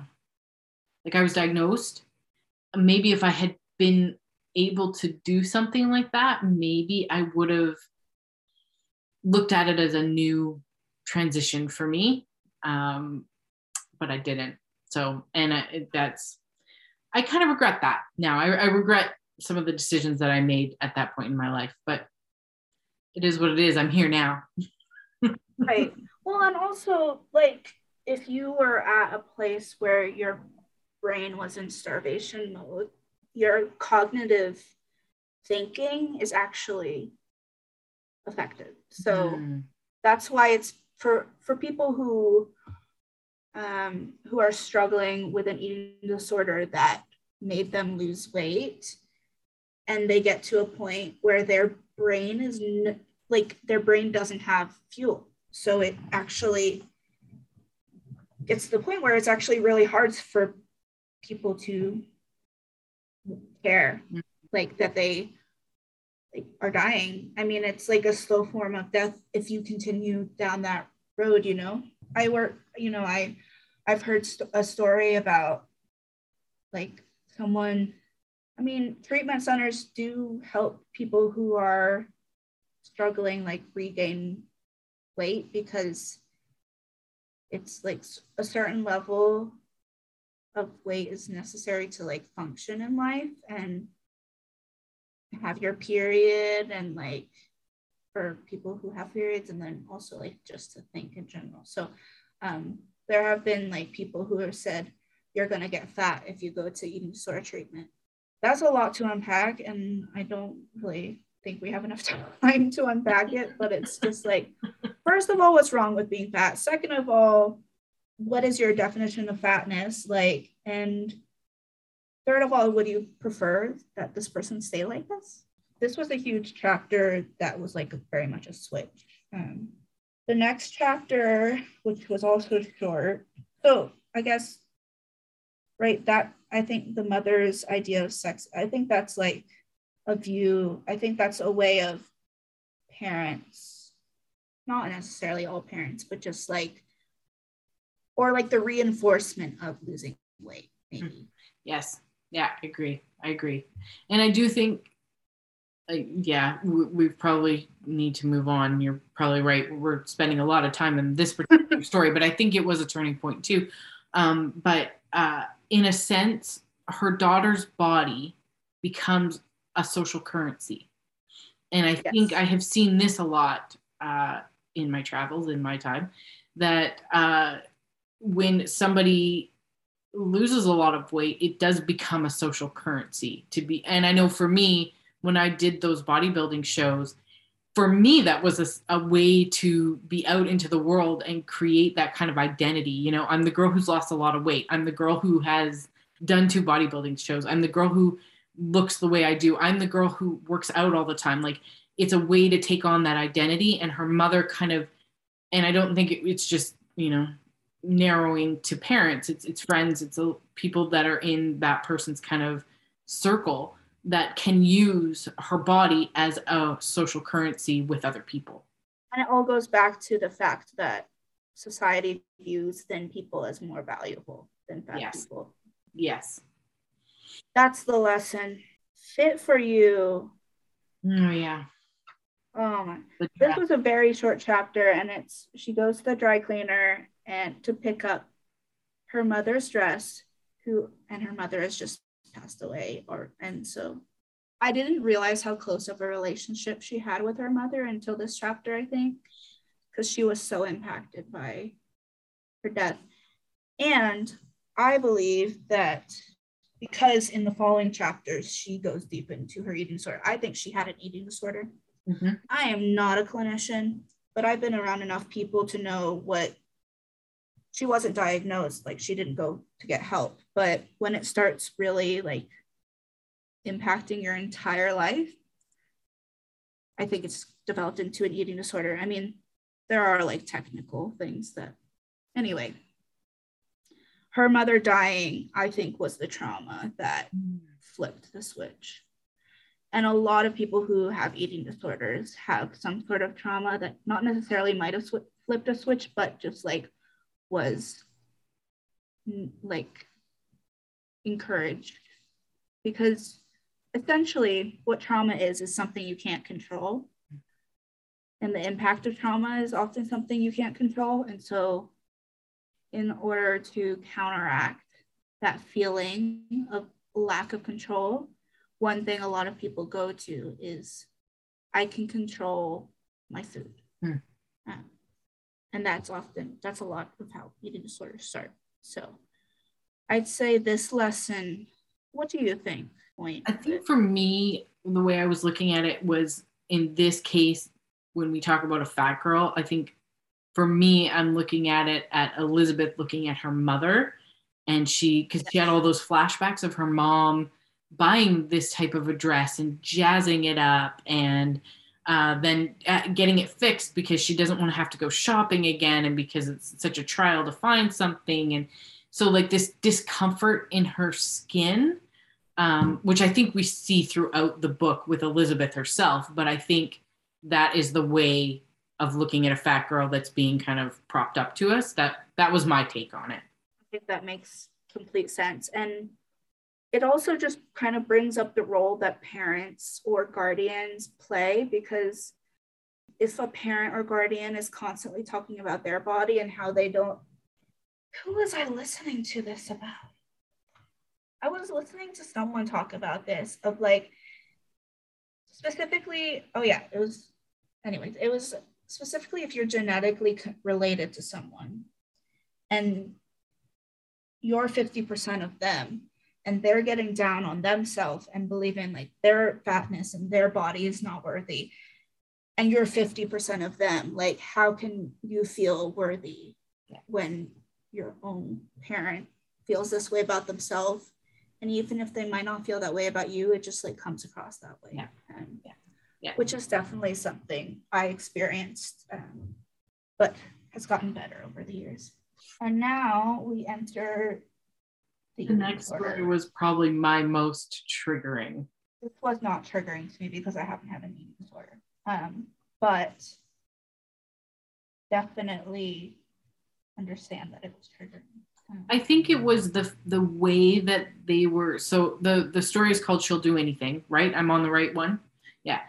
like I was diagnosed. Maybe if I had been able to do something like that, maybe I would have looked at it as a new transition for me. Um, but I didn't. So, and I, that's, I kind of regret that now. I, I regret some of the decisions that I made at that point in my life, but it is what it is. I'm here now. right. Well, and also, like, if you were at a place where your brain was in starvation mode, your cognitive thinking is actually affected. So mm. that's why it's for for people who um, who are struggling with an eating disorder that made them lose weight and they get to a point where their brain is n- like their brain doesn't have fuel so it actually gets to the point where it's actually really hard for people to care like that they like are dying. I mean it's like a slow form of death if you continue down that road you know? I work you know i i've heard st- a story about like someone i mean treatment centers do help people who are struggling like regain weight because it's like a certain level of weight is necessary to like function in life and have your period and like for people who have periods and then also like just to think in general. So um, there have been like people who have said you're going to get fat if you go to eating disorder treatment. That's a lot to unpack and i don't really think we have enough time to unpack it but it's just like first of all what's wrong with being fat? Second of all what is your definition of fatness like? And third of all would you prefer that this person stay like this? This was a huge chapter that was like very much a switch. Um, the next chapter which was also short so i guess right that i think the mother's idea of sex i think that's like a view i think that's a way of parents not necessarily all parents but just like or like the reinforcement of losing weight maybe. Mm-hmm. yes. Yeah i agree. I agree. And i do think uh, yeah we, we, probably need to move on. You're probably right. We're spending a lot of time in this particular story but i think it was a turning point too. Um, but uh, in a sense her daughter's body becomes a social currency and i yes. think i have seen this a lot uh, in my travels in my time that uh, when somebody loses a lot of weight, it does become a social currency to be. And I know for me, when I did those bodybuilding shows, for me, that was a, a, way to be out into the world and create that kind of identity. You know, I'm the girl who's lost a lot of weight. I'm the girl who has done two bodybuilding shows. I'm the girl who looks the way I do. I'm the girl who works out all the time. Like it's a way to take on that identity. And her mother kind of, and I don't think it, it's just, you know, narrowing to parents it's it's friends it's a, people that are in that person's kind of circle that can use her body as a social currency with other people and it all goes back to the fact that society views thin people as more valuable than fat yes. people yes that's the lesson fit for you oh yeah um, Oh my. This was a very short chapter, and it's she goes to the dry cleaner and to pick up her mother's dress, who and her mother has just passed away, or and so I didn't realize how close of a relationship she had with her mother until this chapter, I think, because she was so impacted by her death. And I believe that because in the following chapters she goes deep into her eating disorder, I think she had an eating disorder Mm-hmm. I am not a clinician, but I've been around enough people to know what she wasn't diagnosed, like she didn't go to get help. But when it starts really like impacting your entire life, I think it's developed into an eating disorder. I mean, there are like technical things that, anyway, her mother dying, I think, was the trauma that mm. flipped the switch. And a lot of people who have eating disorders have some sort of trauma that not necessarily might have sw- flipped a switch, but just like was mm, like encouraged. Because essentially, what trauma is, is something you can't control. And the impact of trauma is often something you can't control. And so, in order to counteract that feeling of lack of control, one thing a lot of people go to is I can control my food. Hmm. Um, and that's often, that's a lot of how eating disorders start. So I'd say this lesson, what do you think? Point I think for me, the way I was looking at it was in this case, when we talk about a fat girl, I think for me, I'm looking at it at Elizabeth looking at her mother. And she, because she had all those flashbacks of her mom buying this type of a dress and jazzing it up and uh, then uh, getting it fixed because she doesn't want to have to go shopping again and because it's such a trial to find something and so like this discomfort in her skin um, which i think we see throughout the book with elizabeth herself but i think that is the way of looking at a fat girl that's being kind of propped up to us that that was my take on it. I think that makes complete sense. And it also just kind of brings up the role that parents or guardians play because if a parent or guardian is constantly talking about their body and how they don't who was i listening to this about? I was listening to someone talk about this of like specifically oh yeah it was anyways it was specifically if you're genetically related to someone and you're 50% of them and they're getting down on themselves and believing like their fatness and their body is not worthy and you're 50% of them like how can you feel worthy when your own parent feels this way about themselves and even if they might not feel that way about you it just like comes across that way yeah. And, yeah. Yeah. which is definitely something i experienced um, but has gotten better over the years and now we enter the next story was probably my most triggering. This was not triggering to me because I haven't had an eating disorder. Um, but definitely understand that it was triggering. Um, I think it was the the way that they were. So the the story is called "She'll Do Anything," right? I'm on the right one. Yeah,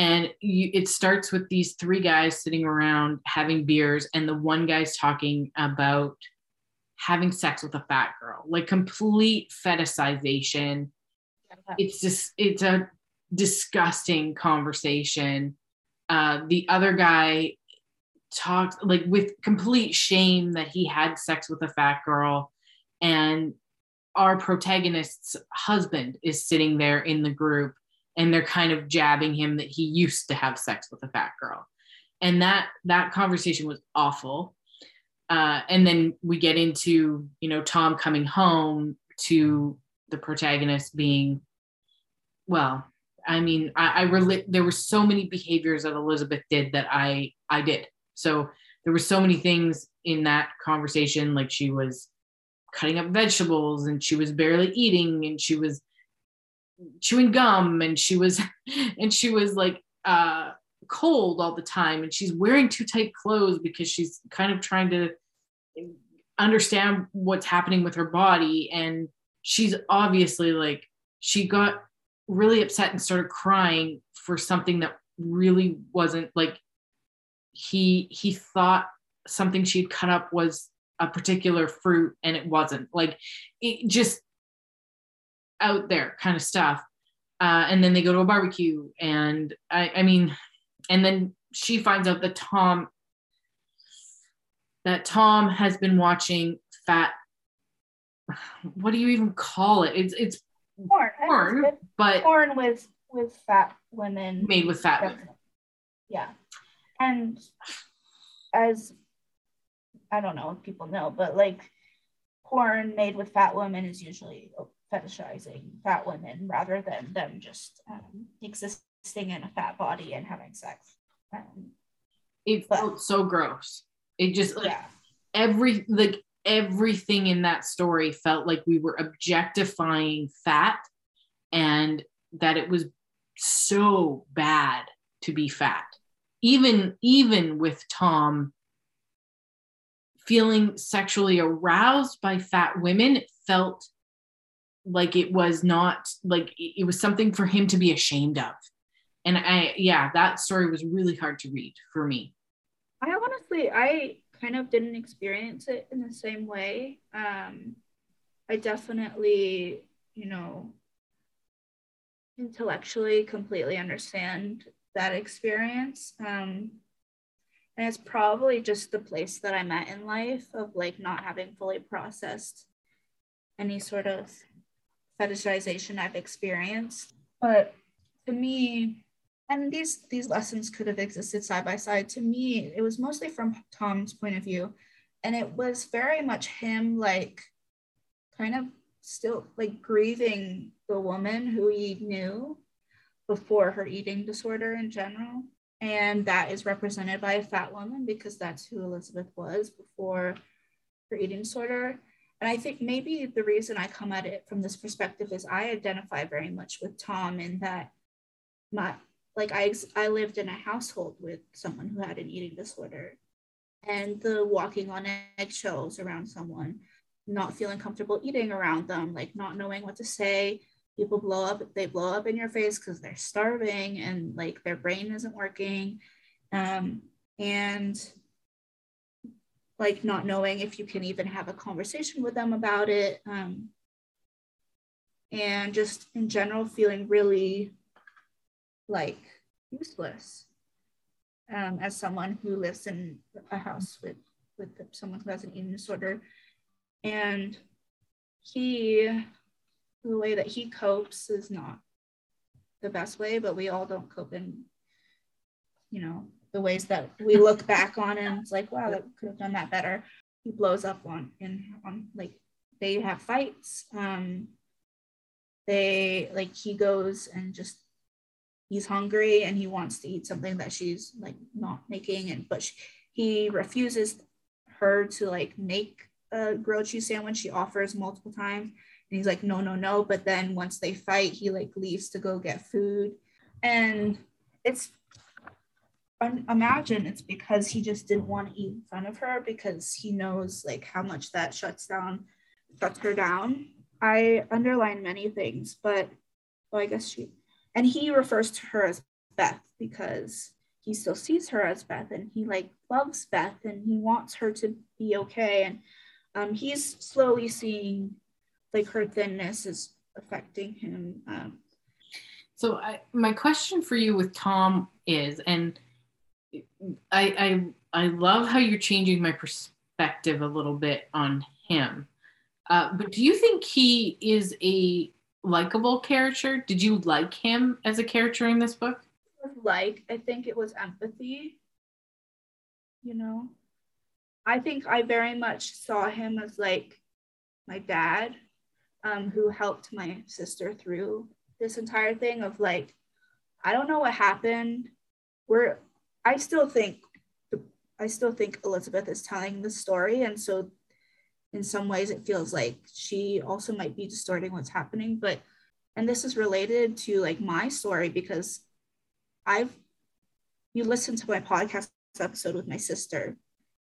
and you, it starts with these three guys sitting around having beers, and the one guy's talking about having sex with a fat girl, like complete fetishization. It's just, it's a disgusting conversation. Uh, the other guy talked like with complete shame that he had sex with a fat girl. And our protagonist's husband is sitting there in the group and they're kind of jabbing him that he used to have sex with a fat girl. And that that conversation was awful uh, and then we get into you know tom coming home to the protagonist being well i mean i, I relate there were so many behaviors that elizabeth did that i i did so there were so many things in that conversation like she was cutting up vegetables and she was barely eating and she was chewing gum and she was and she was like uh cold all the time. And she's wearing too tight clothes because she's kind of trying to understand what's happening with her body. And she's obviously like she got really upset and started crying for something that really wasn't like he he thought something she'd cut up was a particular fruit and it wasn't. Like it just out there kind of stuff uh, and then they go to a barbecue and I, I mean and then she finds out that tom that Tom has been watching fat. What do you even call it? It's it's porn, porn but porn with with fat women made with fat women. Yeah, and as I don't know if people know, but like porn made with fat women is usually fetishizing fat women rather than them just um, existing in a fat body and having sex. Um, it felt so gross. It just like yeah. every like everything in that story felt like we were objectifying fat and that it was so bad to be fat even even with tom feeling sexually aroused by fat women it felt like it was not like it was something for him to be ashamed of. And i yeah that story was really hard to read for me. I honestly i kind of didn't experience it in the same way. Um i definitely you know intellectually completely understand that experience. Um and it's probably just the place that i'm at in life of like not having fully processed any sort of fetishization I've experienced. But to me, and these these lessons could have existed side by side. To me, it was mostly from Tom's point of view, and it was very much him like kind of still like grieving the woman who he knew before her eating disorder in general. And that is represented by a fat woman because that's who Elizabeth was before her eating disorder. And I think maybe the reason I come at it from this perspective is I identify very much with Tom in that my like I I lived in a household with someone who had an eating disorder and the walking on eggshells around someone, not feeling comfortable eating around them, like not knowing what to say. People blow up, they blow up in your face because they're starving and like their brain isn't working. Um, and like not knowing if you can even have a conversation with them about it um, and just in general feeling really like useless um, as someone who lives in a house with with someone who has an eating disorder. And he the way that he copes is not the best way but we all don't cope in you know the ways that we look back on and it's like, wow, that could have done that better. He blows up on in on like they have fights. Um, they like he goes and just he's hungry and he wants to eat something that she's like not making and but she, he refuses her to like make a grilled cheese sandwich she offers multiple times and he's like no no no but then once they fight he like leaves to go get food and it's imagine it's because he just didn't want to eat in front of her because he knows like how much that shuts down shuts her down. I underline many things but well i guess she and he refers to her as beth because he still sees her as beth and he like loves beth and he wants her to be okay and um, he's slowly seeing like her thinness is affecting him um, so I, my question for you with tom is and I, I I love how you're changing my perspective a little bit on him. Uh, but do you think he is a likable character? Did you like him as a character in this book? Like, I think it was empathy. You know, I think I very much saw him as like my dad, um, who helped my sister through this entire thing of like, I don't know what happened. We're I still think I still think Elizabeth is telling the story, and so in some ways it feels like she also might be distorting what's happening. But and this is related to like my story because I've you listened to my podcast episode with my sister,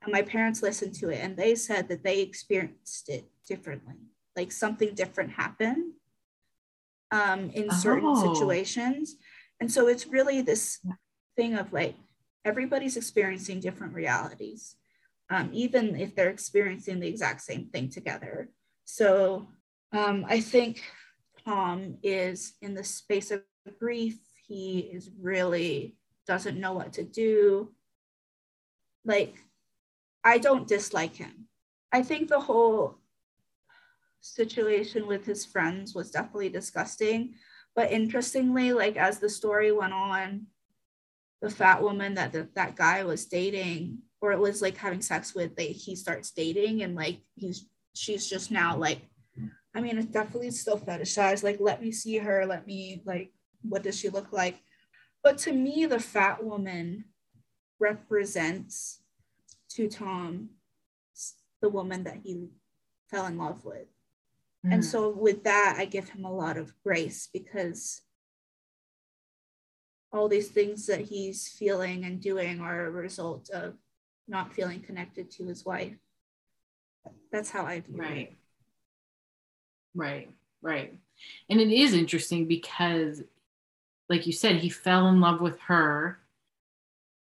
and my parents listened to it, and they said that they experienced it differently, like something different happened um, in certain oh. situations, and so it's really this thing of like everybody's experiencing different realities, um, even if they're experiencing the exact same thing together. So um, I think Tom is in the space of grief. He is really doesn't know what to do. Like, I don't dislike him. I think the whole situation with his friends was definitely disgusting. But interestingly, like as the story went on, the fat woman that the, that guy was dating or it was like having sex with they, he starts dating and like he's she's just now like i mean it's definitely still fetishized like let me see her let me like what does she look like but to me the fat woman represents to tom the woman that he fell in love with. Mm. And so with that, I give him a lot of grace because all these things that he's feeling and doing are a result of not feeling connected to his wife. That's how I view right. it. Right, right. And it is interesting because, like you said, he fell in love with her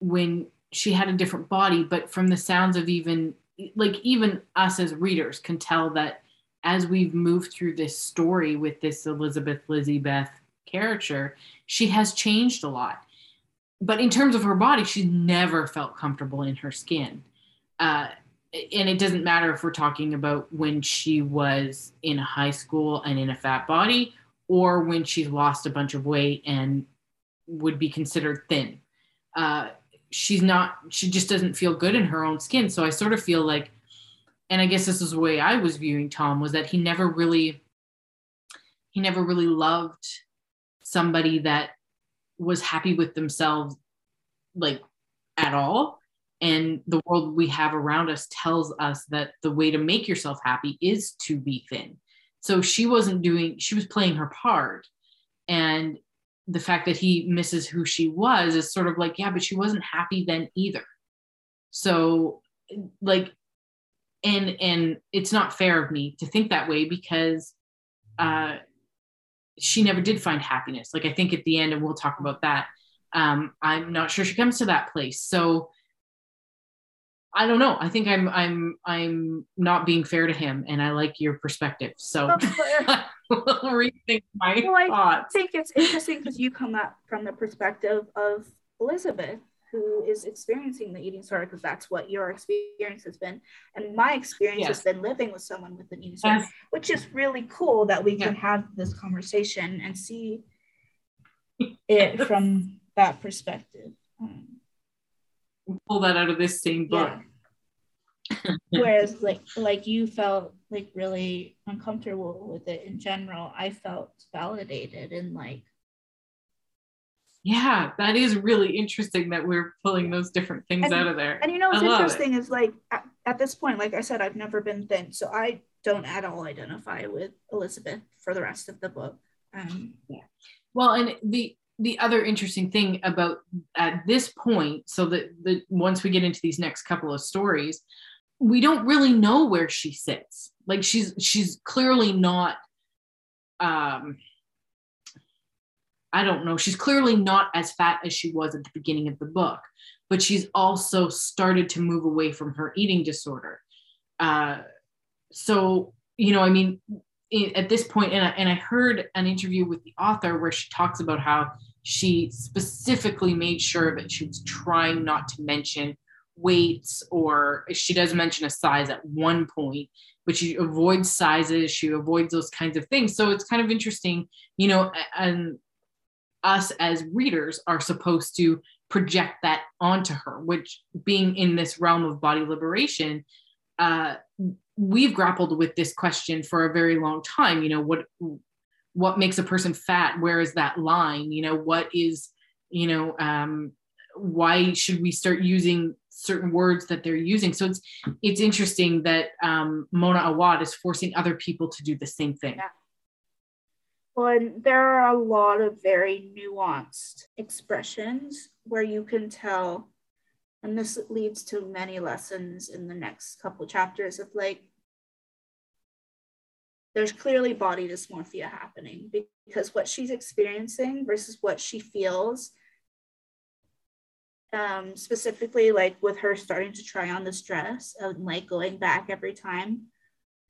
when she had a different body, but from the sounds of even like even us as readers can tell that as we've moved through this story with this Elizabeth Lizzie Beth character, she has changed a lot. But in terms of her body, she's never felt comfortable in her skin. Uh, and it doesn't matter if we're talking about when she was in high school and in a fat body or when she's lost a bunch of weight and would be considered thin. Uh, she's not, she just doesn't feel good in her own skin. So I sort of feel like, and I guess this is the way I was viewing Tom was that he never really, he never really loved somebody that was happy with themselves like at all. And the world we have around us tells us that the way to make yourself happy is to be thin. So she wasn't doing she was playing her part. And the fact that he misses who she was is sort of like yeah but she wasn't happy then either. So like and and it's not fair of me to think that way because uh she never did find happiness. Like I think at the end, and we'll talk about that. Um, I'm not sure she comes to that place. So I don't know. I think I'm I'm I'm not being fair to him, and I like your perspective. So rethink my well, thoughts. I think it's interesting because you come up from the perspective of Elizabeth, who is experiencing the eating disorder because that's what your experience has been and my experience yes. has been living with someone with an eating disorder yes. which is really cool that we can have this conversation and see it from that perspective um, pull that out of this same book yeah. whereas like like you felt like really uncomfortable with it in general i felt validated and like yeah, that is really interesting that we're pulling those different things and, out of there. And you know what's interesting it. is like at, at, this point, like I said, I've never been thin, so I don't at all identify with Elizabeth for the rest of the book. Um, yeah. Well, and the the other interesting thing about at this point, so that the once we get into these next couple of stories, we don't really know where she sits. Like she's she's clearly not um I don't know. She's clearly not as fat as she was at the beginning of the book, but she's also started to move away from her eating disorder. Uh, so, you know, I mean, at this point, and I, and I heard an interview with the author where she talks about how she specifically made sure that she was trying not to mention weights or she does mention a size at one point but she avoids sizes she avoids those kinds of things so it's kind of interesting you know and us as readers are supposed to project that onto her, which being in this realm of body liberation, uh, we've grappled with this question for a very long time. You know, what what makes a person fat? Where is that line? You know, what is, you know, um, why should we start using certain words that they're using? So it's it's interesting that um, Mona Awad is forcing other people to do the same thing. Yeah. And there are a lot of very nuanced expressions where you can tell, and this leads to many lessons in the next couple chapters of like, there's clearly body dysmorphia happening because what she's experiencing versus what she feels um, specifically like with her starting to try on this dress and like going back every time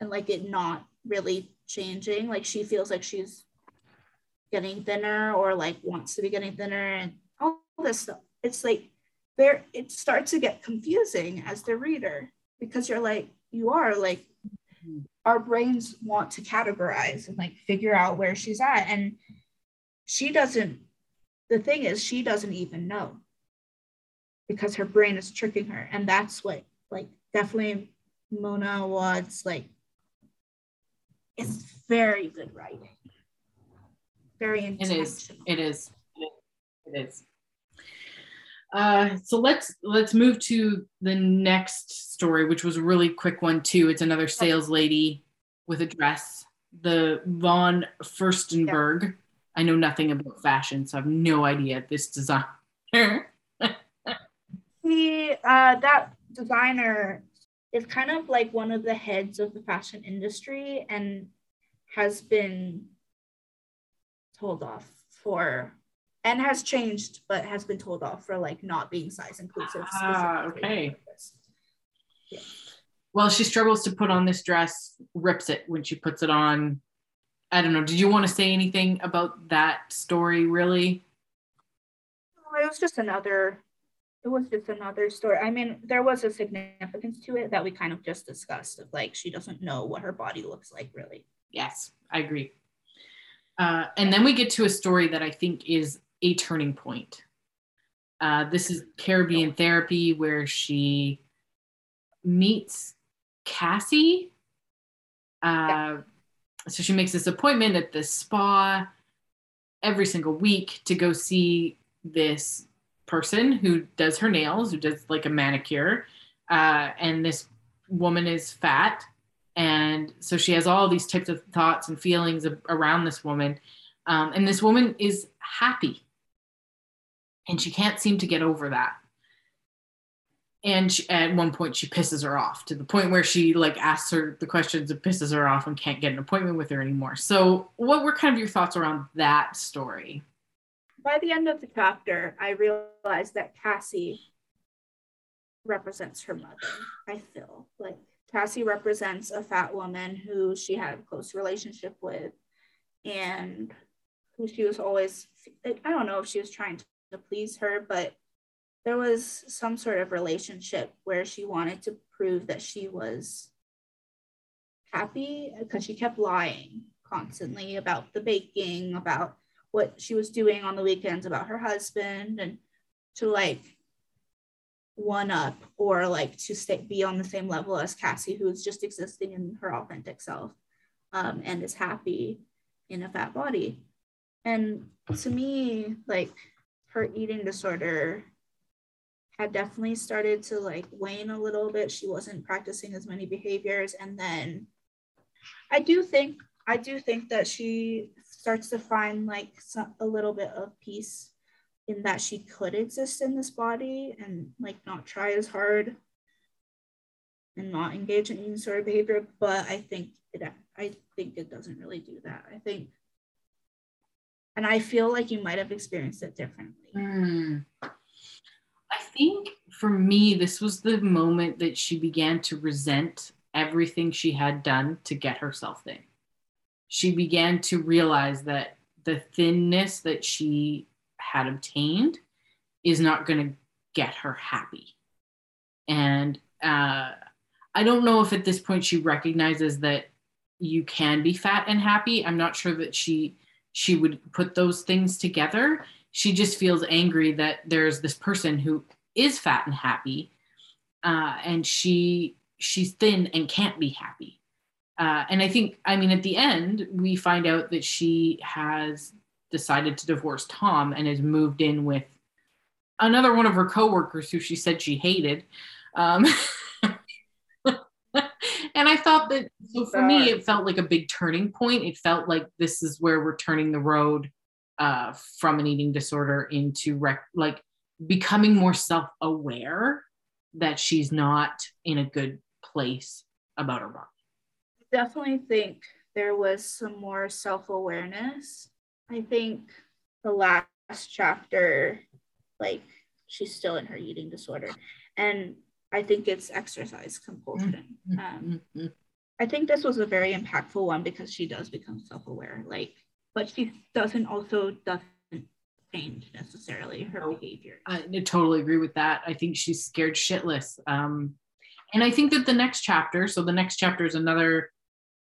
and like it not really changing. Like she feels like she's getting thinner or like wants to be getting thinner and all this stuff. It's like there it starts to get confusing as the reader because you're like, you are like our brains want to categorize and like figure out where she's at. And she doesn't, the thing is, she doesn't even know because her brain is tricking her. And that's what like definitely Mona Awad's like it's very good writing very intentional. It is. It is. It is. Uh, so let's let's move to the next story, which was a really quick one too. It's another sales lady with a dress. The Von Furstenberg. Yeah. I know nothing about fashion, so I have no idea this designer. he uh, that designer is kind of like one of the heads of the fashion industry and has been told off for and has changed but has been told off for like not being size inclusive ah, okay. Yeah. well she struggles to put on this dress rips it when she puts it on. I don't know. Did you want to say anything about that story really? It was just another it was just another story. I mean there was a significance to it that we kind of just discussed of like she doesn't know what her body looks like really. Yes, I agree. Uh, and then we get to a story that I think is a turning point. Uh, this is Caribbean therapy, where she meets Cassie. Uh, so she makes this appointment at the spa every single week to go see this person who does her nails, who does like a manicure. Uh, and this woman is fat and so she has all these types of thoughts and feelings around this woman. Um, and this woman is happy. And she can't seem to get over that. And she, at one point she pisses her off to the point where she like asks her the questions and pisses her off and can't get an appointment with her anymore. So what were kind of your thoughts around that story? By the end of the chapter i realized that cassie represents her mother i feel like Cassie represents a fat woman who she had a close relationship with and who she was always, I don't know if she was trying to please her, but there was some sort of relationship where she wanted to prove that she was happy because she kept lying constantly about the baking, about what she was doing on the weekends, about her husband, and to like one up or like to stay be on the same level as Cassie, who's just existing in her authentic self um, and is happy in a fat body. And to me, like her eating disorder had definitely started to like wane a little bit. She wasn't practicing as many behaviors. And then I do think I do think that she starts to find like some, a little bit of peace in that she could exist in this body and like not try as hard and not engage in any sort of behavior but i think it i think it doesn't really do that. I think and i feel like you might have experienced it differently. Mm. i think for me this was the moment that she began to resent everything she had done to get herself thin she began to realize that the thinness that she had obtained is not going to get her happy. And uh, I don't know if at this point she recognizes that you can be fat and happy. I'm not sure that she she would put those things together. She just feels angry that there's this person who is fat and happy, uh, and she she's thin and can't be happy. Uh, and I think, I mean, at the end, we find out that she has decided to divorce Tom and has moved in with another one of her coworkers who she said she hated. Um, and I thought that so for me, it felt like a big turning point. It felt like this is where we're turning the road uh, from an eating disorder into rec- like becoming more self-aware that she's not in a good place about her body. Definitely think there was some more self-awareness I think the last chapter, like she's still in her eating disorder. And I think it's exercise compulsion. Mm-hmm. Um, mm-hmm. I think this was a very impactful one because she does become self-aware. Like, but she doesn't also doesn't change necessarily her no, behavior. I totally agree with that. I think she's scared shitless. Um, and I think that the next chapter, so the next chapter is another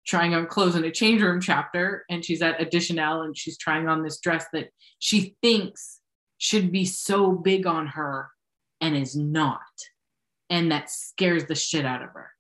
trying on clothes in a change room chapter and she's at Additionelle and she's trying on this dress that she thinks should be so big on her and is not. And that scares the shit out of her.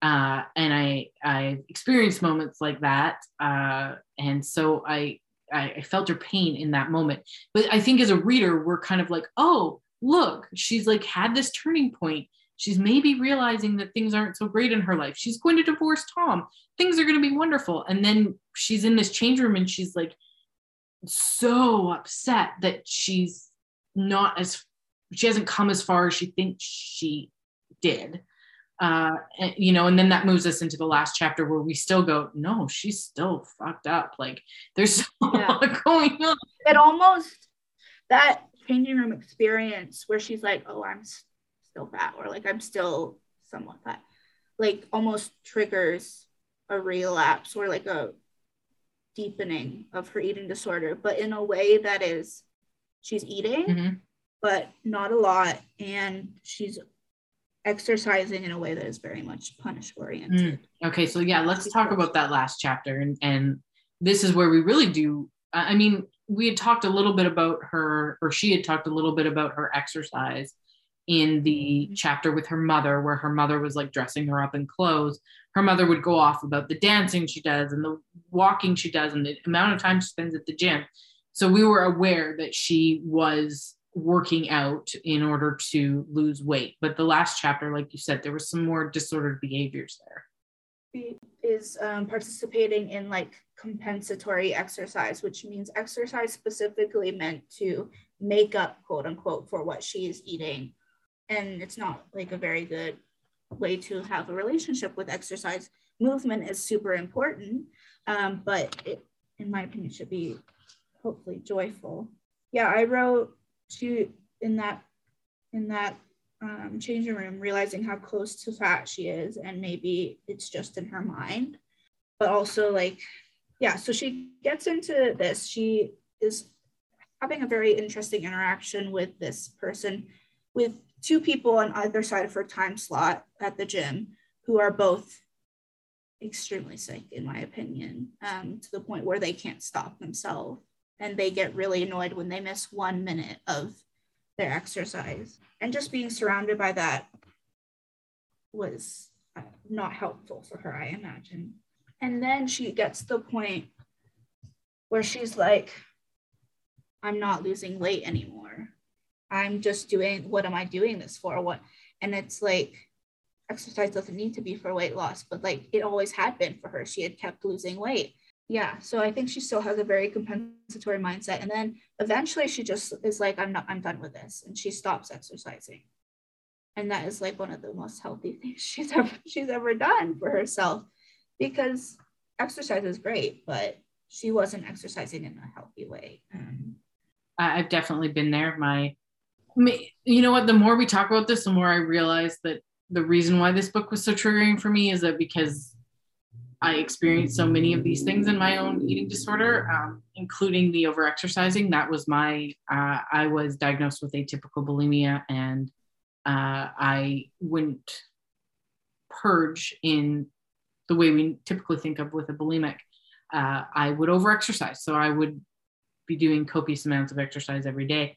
Uh, and I I experienced moments like that. Uh, and so I I felt her pain in that moment. But I think as a reader we're kind of like oh look she's like had this turning point she's maybe realizing that things aren't so great in her life. She's going to divorce Tom. Things are going to be wonderful. And then she's in this change room and she's like so upset that she's not as she hasn't come as far as she thinks she did uh and, you know and then that moves us into the last chapter where we still go no she's still fucked up like there's so yeah. lot going on it almost that changing room experience where she's like oh i'm still fat or like i'm still somewhat fat like almost triggers a relapse or like a deepening of her eating disorder but in a way that is she's eating mm-hmm. but not a lot and she's exercising in a way that is very much punish oriented. Mm. Okay, so yeah, let's talk about that last chapter, and and this is where we really do. I mean, we had talked a little bit about her, or she had talked a little bit about her exercise in the mm-hmm. chapter with her mother, where her mother was like dressing her up in clothes. Her mother would go off about the dancing she does and the walking she does and the amount of time she spends at the gym. So we were aware that she was working out in order to lose weight. But the last chapter, like you said, there was some more disordered behaviors there. Is um, participating in like compensatory exercise, which means exercise specifically meant to make up, quote unquote, for what she is eating. And it's not like a very good way to have a relationship with exercise. Movement is super important, um, but it, in my opinion, should be hopefully joyful. Yeah, I wrote she in that in that um, changing room realizing how close to fat she is and maybe it's just in her mind but also like yeah so she gets into this she is having a very interesting interaction with this person with two people on either side of her time slot at the gym who are both extremely sick in my opinion um, to the point where they can't stop themselves and they get really annoyed when they miss one minute of their exercise. And just being surrounded by that was uh, not helpful for her, I imagine. And then she gets to the point where she's like, I'm not losing weight anymore. I'm just doing what am I doing this for? What and it's like exercise doesn't need to be for weight loss, but like it always had been for her. She had kept losing weight. Yeah so i think she still has a very compensatory mindset. And then eventually she just is like i'm not i'm done with this. And she stops exercising. And that is like one of the most healthy things she's ever she's ever done for herself. Because exercise is great but she wasn't exercising in a healthy way. Um, i've definitely been there. My you know what the more we talk about this the more i realize that the reason why this book was so triggering for me is that because I experienced so many of these things in my own eating disorder, um, including the overexercising. That was my, uh, I was diagnosed with atypical bulimia and uh, I wouldn't purge in the way we typically think of with a bulimic. Uh, I would overexercise. So I would be doing copious amounts of exercise every day.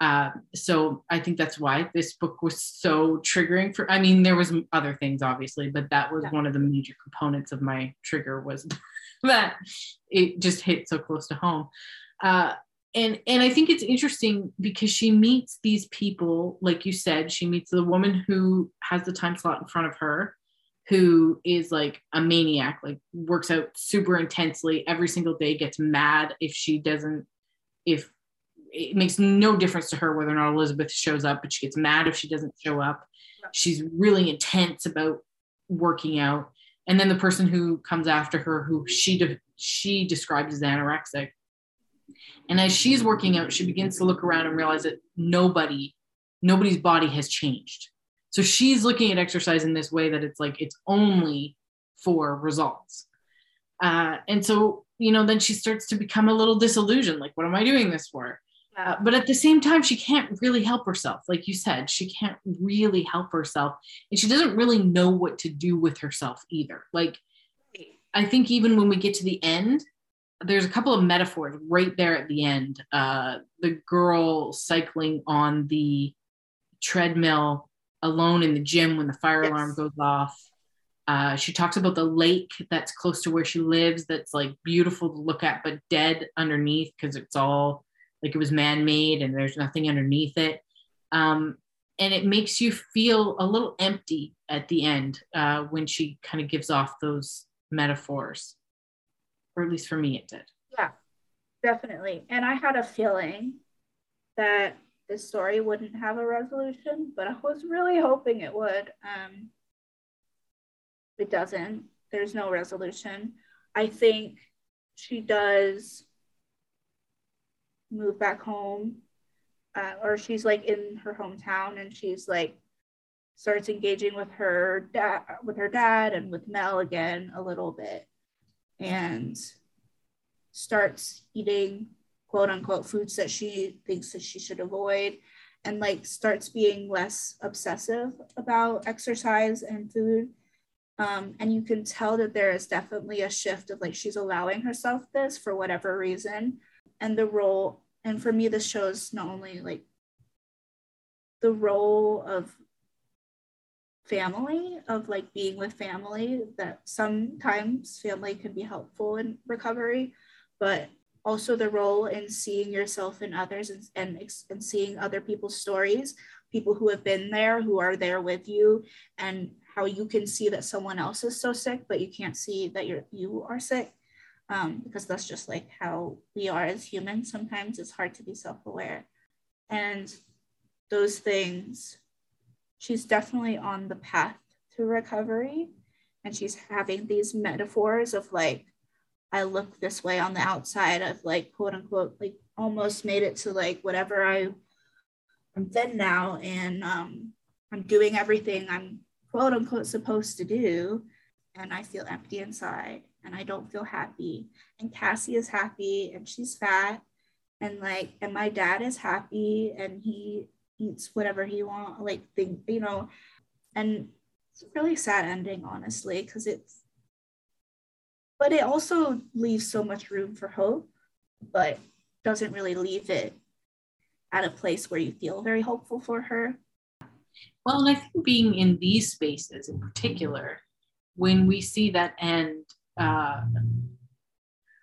Uh, so I think that's why this book was so triggering for. I mean, there was other things obviously, but that was yeah. one of the major components of my trigger was that it just hit so close to home. Uh, and and I think it's interesting because she meets these people, like you said, she meets the woman who has the time slot in front of her, who is like a maniac, like works out super intensely every single day, gets mad if she doesn't, if it makes no difference to her whether or not Elizabeth shows up, but she gets mad if she doesn't show up. She's really intense about working out. And then the person who comes after her, who she de- she describes as anorexic, and as she's working out, she begins to look around and realize that nobody, nobody's body has changed. So she's looking at exercise in this way that it's like it's only for results. Uh, and so, you know, then she starts to become a little disillusioned. Like, what am I doing this for? Uh, but at the same time, she can't really help herself. Like you said, she can't really help herself. And she doesn't really know what to do with herself either. Like, I think even when we get to the end, there's a couple of metaphors right there at the end. Uh, the girl cycling on the treadmill alone in the gym when the fire yes. alarm goes off. Uh, she talks about the lake that's close to where she lives, that's like beautiful to look at, but dead underneath because it's all like it was man-made and there's nothing underneath it. Um, and it makes you feel a little empty at the end uh, when she kind of gives off those metaphors or at least for me it did. Yeah definitely. And i had a feeling that this story wouldn't have a resolution but i was really hoping it would. Um, it doesn't. There's no resolution. I think she does move back home uh, or she's like in her hometown and she's like starts engaging with her dad with her dad and with Mel again a little bit and starts eating quote unquote foods that she thinks that she should avoid and like starts being less obsessive about exercise and food. Um, and you can tell that there is definitely a shift of like she's allowing herself this for whatever reason. And the role and for me this shows not only like the role of family of like being with family that sometimes family can be helpful in recovery but also the role in seeing yourself in others and, and, and seeing other people's stories people who have been there who are there with you and how you can see that someone else is so sick but you can't see that you're you are sick um, because that's just like how we are as humans. Sometimes it's hard to be self aware. And those things, she's definitely on the path to recovery. And she's having these metaphors of like, I look this way on the outside. I've like, quote unquote, like almost made it to like whatever I, I'm thin now. And um, I'm doing everything I'm quote unquote supposed to do. And I feel empty inside and I don't feel happy. And Cassie is happy and she's fat. And like, and my dad is happy and he eats whatever he wants, like think, you know, and it's a really sad ending, honestly, because it's but it also leaves so much room for hope, but doesn't really leave it at a place where you feel very hopeful for her. Well, and I think being in these spaces in particular, when we see that end uh,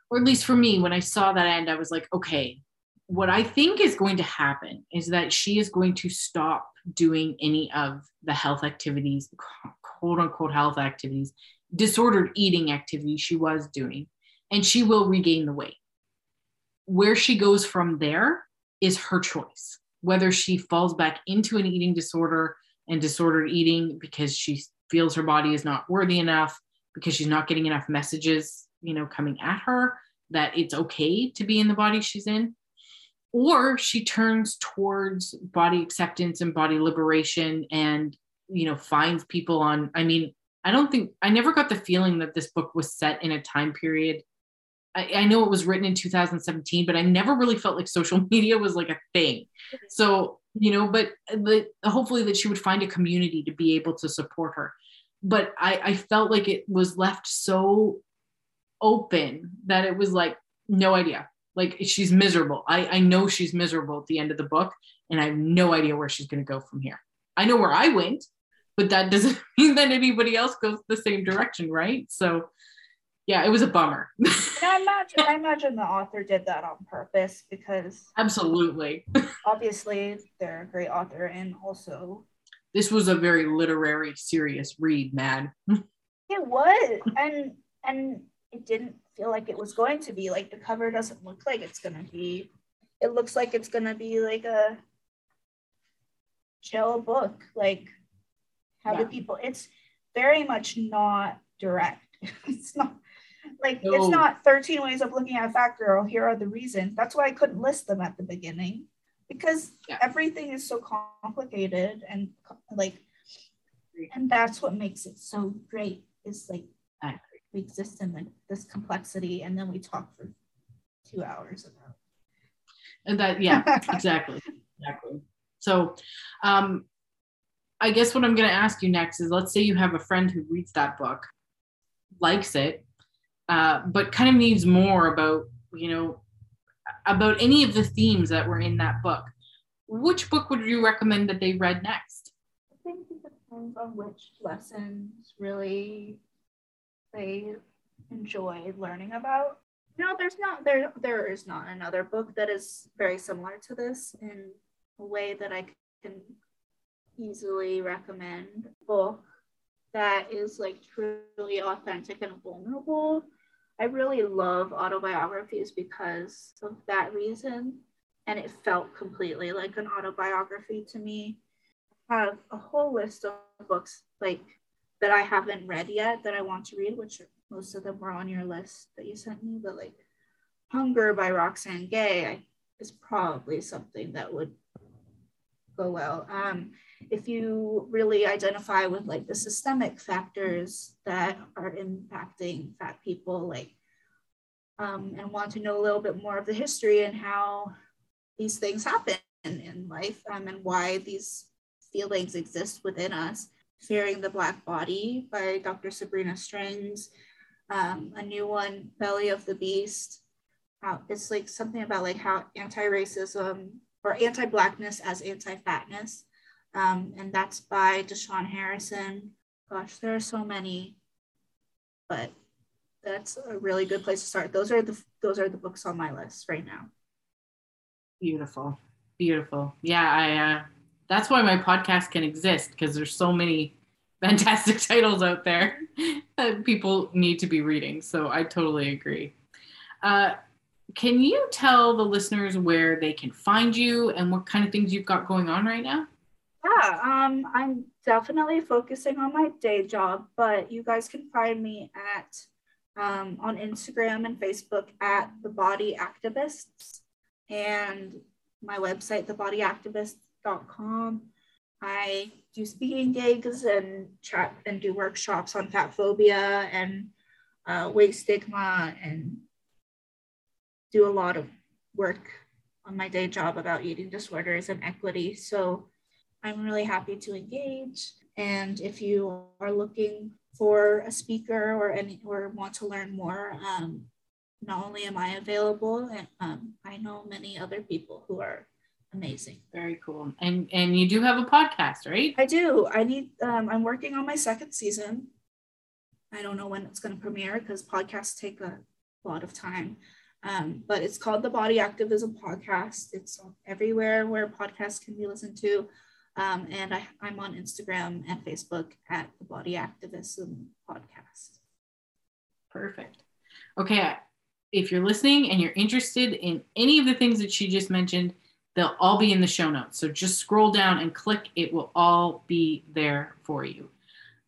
or at least for me, when I saw that end, I was like, okay, what I think is going to happen is that she is going to stop doing any of the health activities, quote unquote health activities, disordered eating activities she was doing, and she will regain the weight. Where she goes from there is her choice. Whether she falls back into an eating disorder and disordered eating because she feels her body is not worthy enough, because she's not getting enough messages, you know, coming at her that it's okay to be in the body she's in. Or she turns towards body acceptance and body liberation and, you know, finds people on. I mean, I don't think, I never got the feeling that this book was set in a time period. I, I know it was written in 2017, but I never really felt like social media was like a thing. So, you know, but, but hopefully that she would find a community to be able to support her but I, I felt like it was left so open that it was like no idea. Like she's miserable. I, I know she's miserable at the end of the book and i have no idea where she's going to go from here. I know where i went but that doesn't mean that anybody else goes the same direction right? So yeah it was a bummer. I imagine, I imagine the author did that on purpose because absolutely. obviously they're a great author and also this was a very literary, serious read, man. it was, and and it didn't feel like it was going to be. Like the cover doesn't look like it's gonna be. It looks like it's gonna be like a chill book. Like how yeah. do people? It's very much not direct. it's not like no. it's not 13 ways of looking at a fat girl. Here are the reasons. That's why I couldn't list them at the beginning because yeah. everything is so complicated and like and that's what makes it so great is like we exist in like this complexity and then we talk for two hours about and that yeah exactly exactly. So um i guess what i'm going to ask you next is let's say you have a friend who reads that book likes it uh, but kind of needs more about you know about any of the themes that were in that book, which book would you recommend that they read next? I think it depends on which lessons really they enjoy learning about. No, there's not there there is not another book that is very similar to this in a way that I can easily recommend book that is like truly authentic and vulnerable. I really love autobiographies because of that reason. And it felt completely like an autobiography to me. I have a whole list of books like that I haven't read yet that I want to read, which most of them were on your list that you sent me, but like Hunger by Roxane Gay is probably something that would go well. Um, if you really identify with like the systemic factors that are impacting fat people, like, um, and want to know a little bit more of the history and how these things happen in life um, and why these feelings exist within us. Fearing the Black Body by Dr. Sabrina Strings, um, a new one, Belly of the Beast. It's like something about like how anti-racism or anti-blackness as anti-fatness um, and that's by Da'Shaun Harrison. Gosh, there are so many, but that's a really good place to start. Those are the those are the books on my list right now. Beautiful, beautiful. Yeah, I. Uh, that's why my podcast can exist because there's so many fantastic titles out there that people need to be reading. So I totally agree. Uh, can you tell the listeners where they can find you and what kind of things you've got going on right now? Yeah, um, I'm definitely focusing on my day job, but you guys can find me at um, on Instagram and Facebook at the Body Activists and my website, thebodyactivist.com. I do speaking gigs and chat and do workshops on fat phobia and uh, weight stigma and do a lot of work on my day job about eating disorders and equity. So I'm really happy to engage. And if you are looking for a speaker or any or want to learn more, um, not only am I available, um, I know many other people who are amazing. Very cool. And and you do have a podcast, right? I do. I need. Um, I'm working on my second season. I don't know when it's going to premiere because podcasts take a lot of time. Um, but it's called the Body Activism Podcast. It's everywhere where podcasts can be listened to. Um, and I, I'm on Instagram and Facebook at the Body Activism Podcast. Perfect. Okay. If you're listening and you're interested in any of the things that she just mentioned, they'll all be in the show notes. So just scroll down and click, it will all be there for you.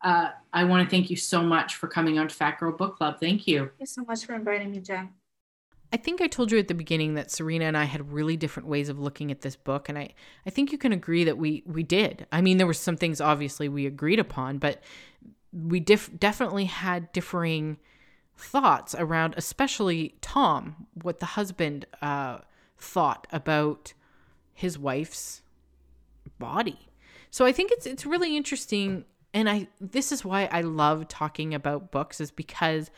Uh, I want to thank you so much for coming on to Fat Girl Book Club. Thank you. Thank you so much for inviting me, Jen. I think I told you at the beginning that Serena and I had really different ways of looking at this book and I I think you can agree that we we did. I mean there were some things obviously we agreed upon, but we dif- definitely had differing thoughts around especially Tom, what the husband uh, thought about his wife's body. So I think it's it's really interesting and I this is why I love talking about books is because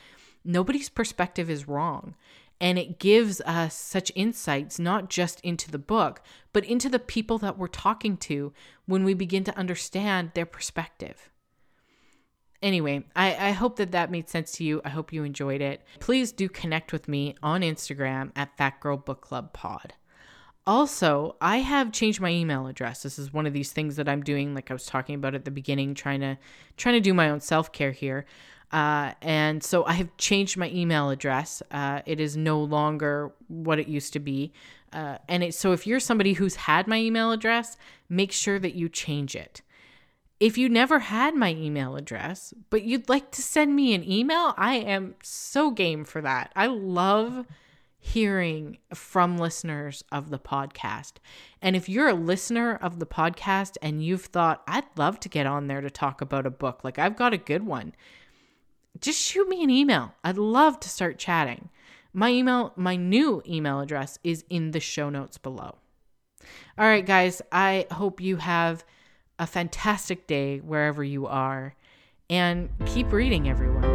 nobody's perspective is wrong and it gives us such insights, not just into the book, but into the people that we're talking to when we begin to understand their perspective. Anyway, I, I hope that that made sense to you. I hope you enjoyed it. Please do connect with me on Instagram at Fat Girl Book Club Pod. Also, I have changed my email address. This is one of these things that I'm doing, like I was talking about at the beginning, trying to trying to do my own self care here. Uh, and so I have changed my email address. Uh, it is no longer what it used to be. Uh, and it, so if you're somebody who's had my email address, make sure that you change it. If you never had my email address, but you'd like to send me an email, I am so game for that. I love hearing from listeners of the podcast. And if you're a listener of the podcast and you've thought, I'd love to get on there to talk about a book, like I've got a good one just shoot me an email. I'd love to start chatting. My email, my new email address is in the show notes below. All right, guys, I hope you have a fantastic day wherever you are and keep reading, everyone.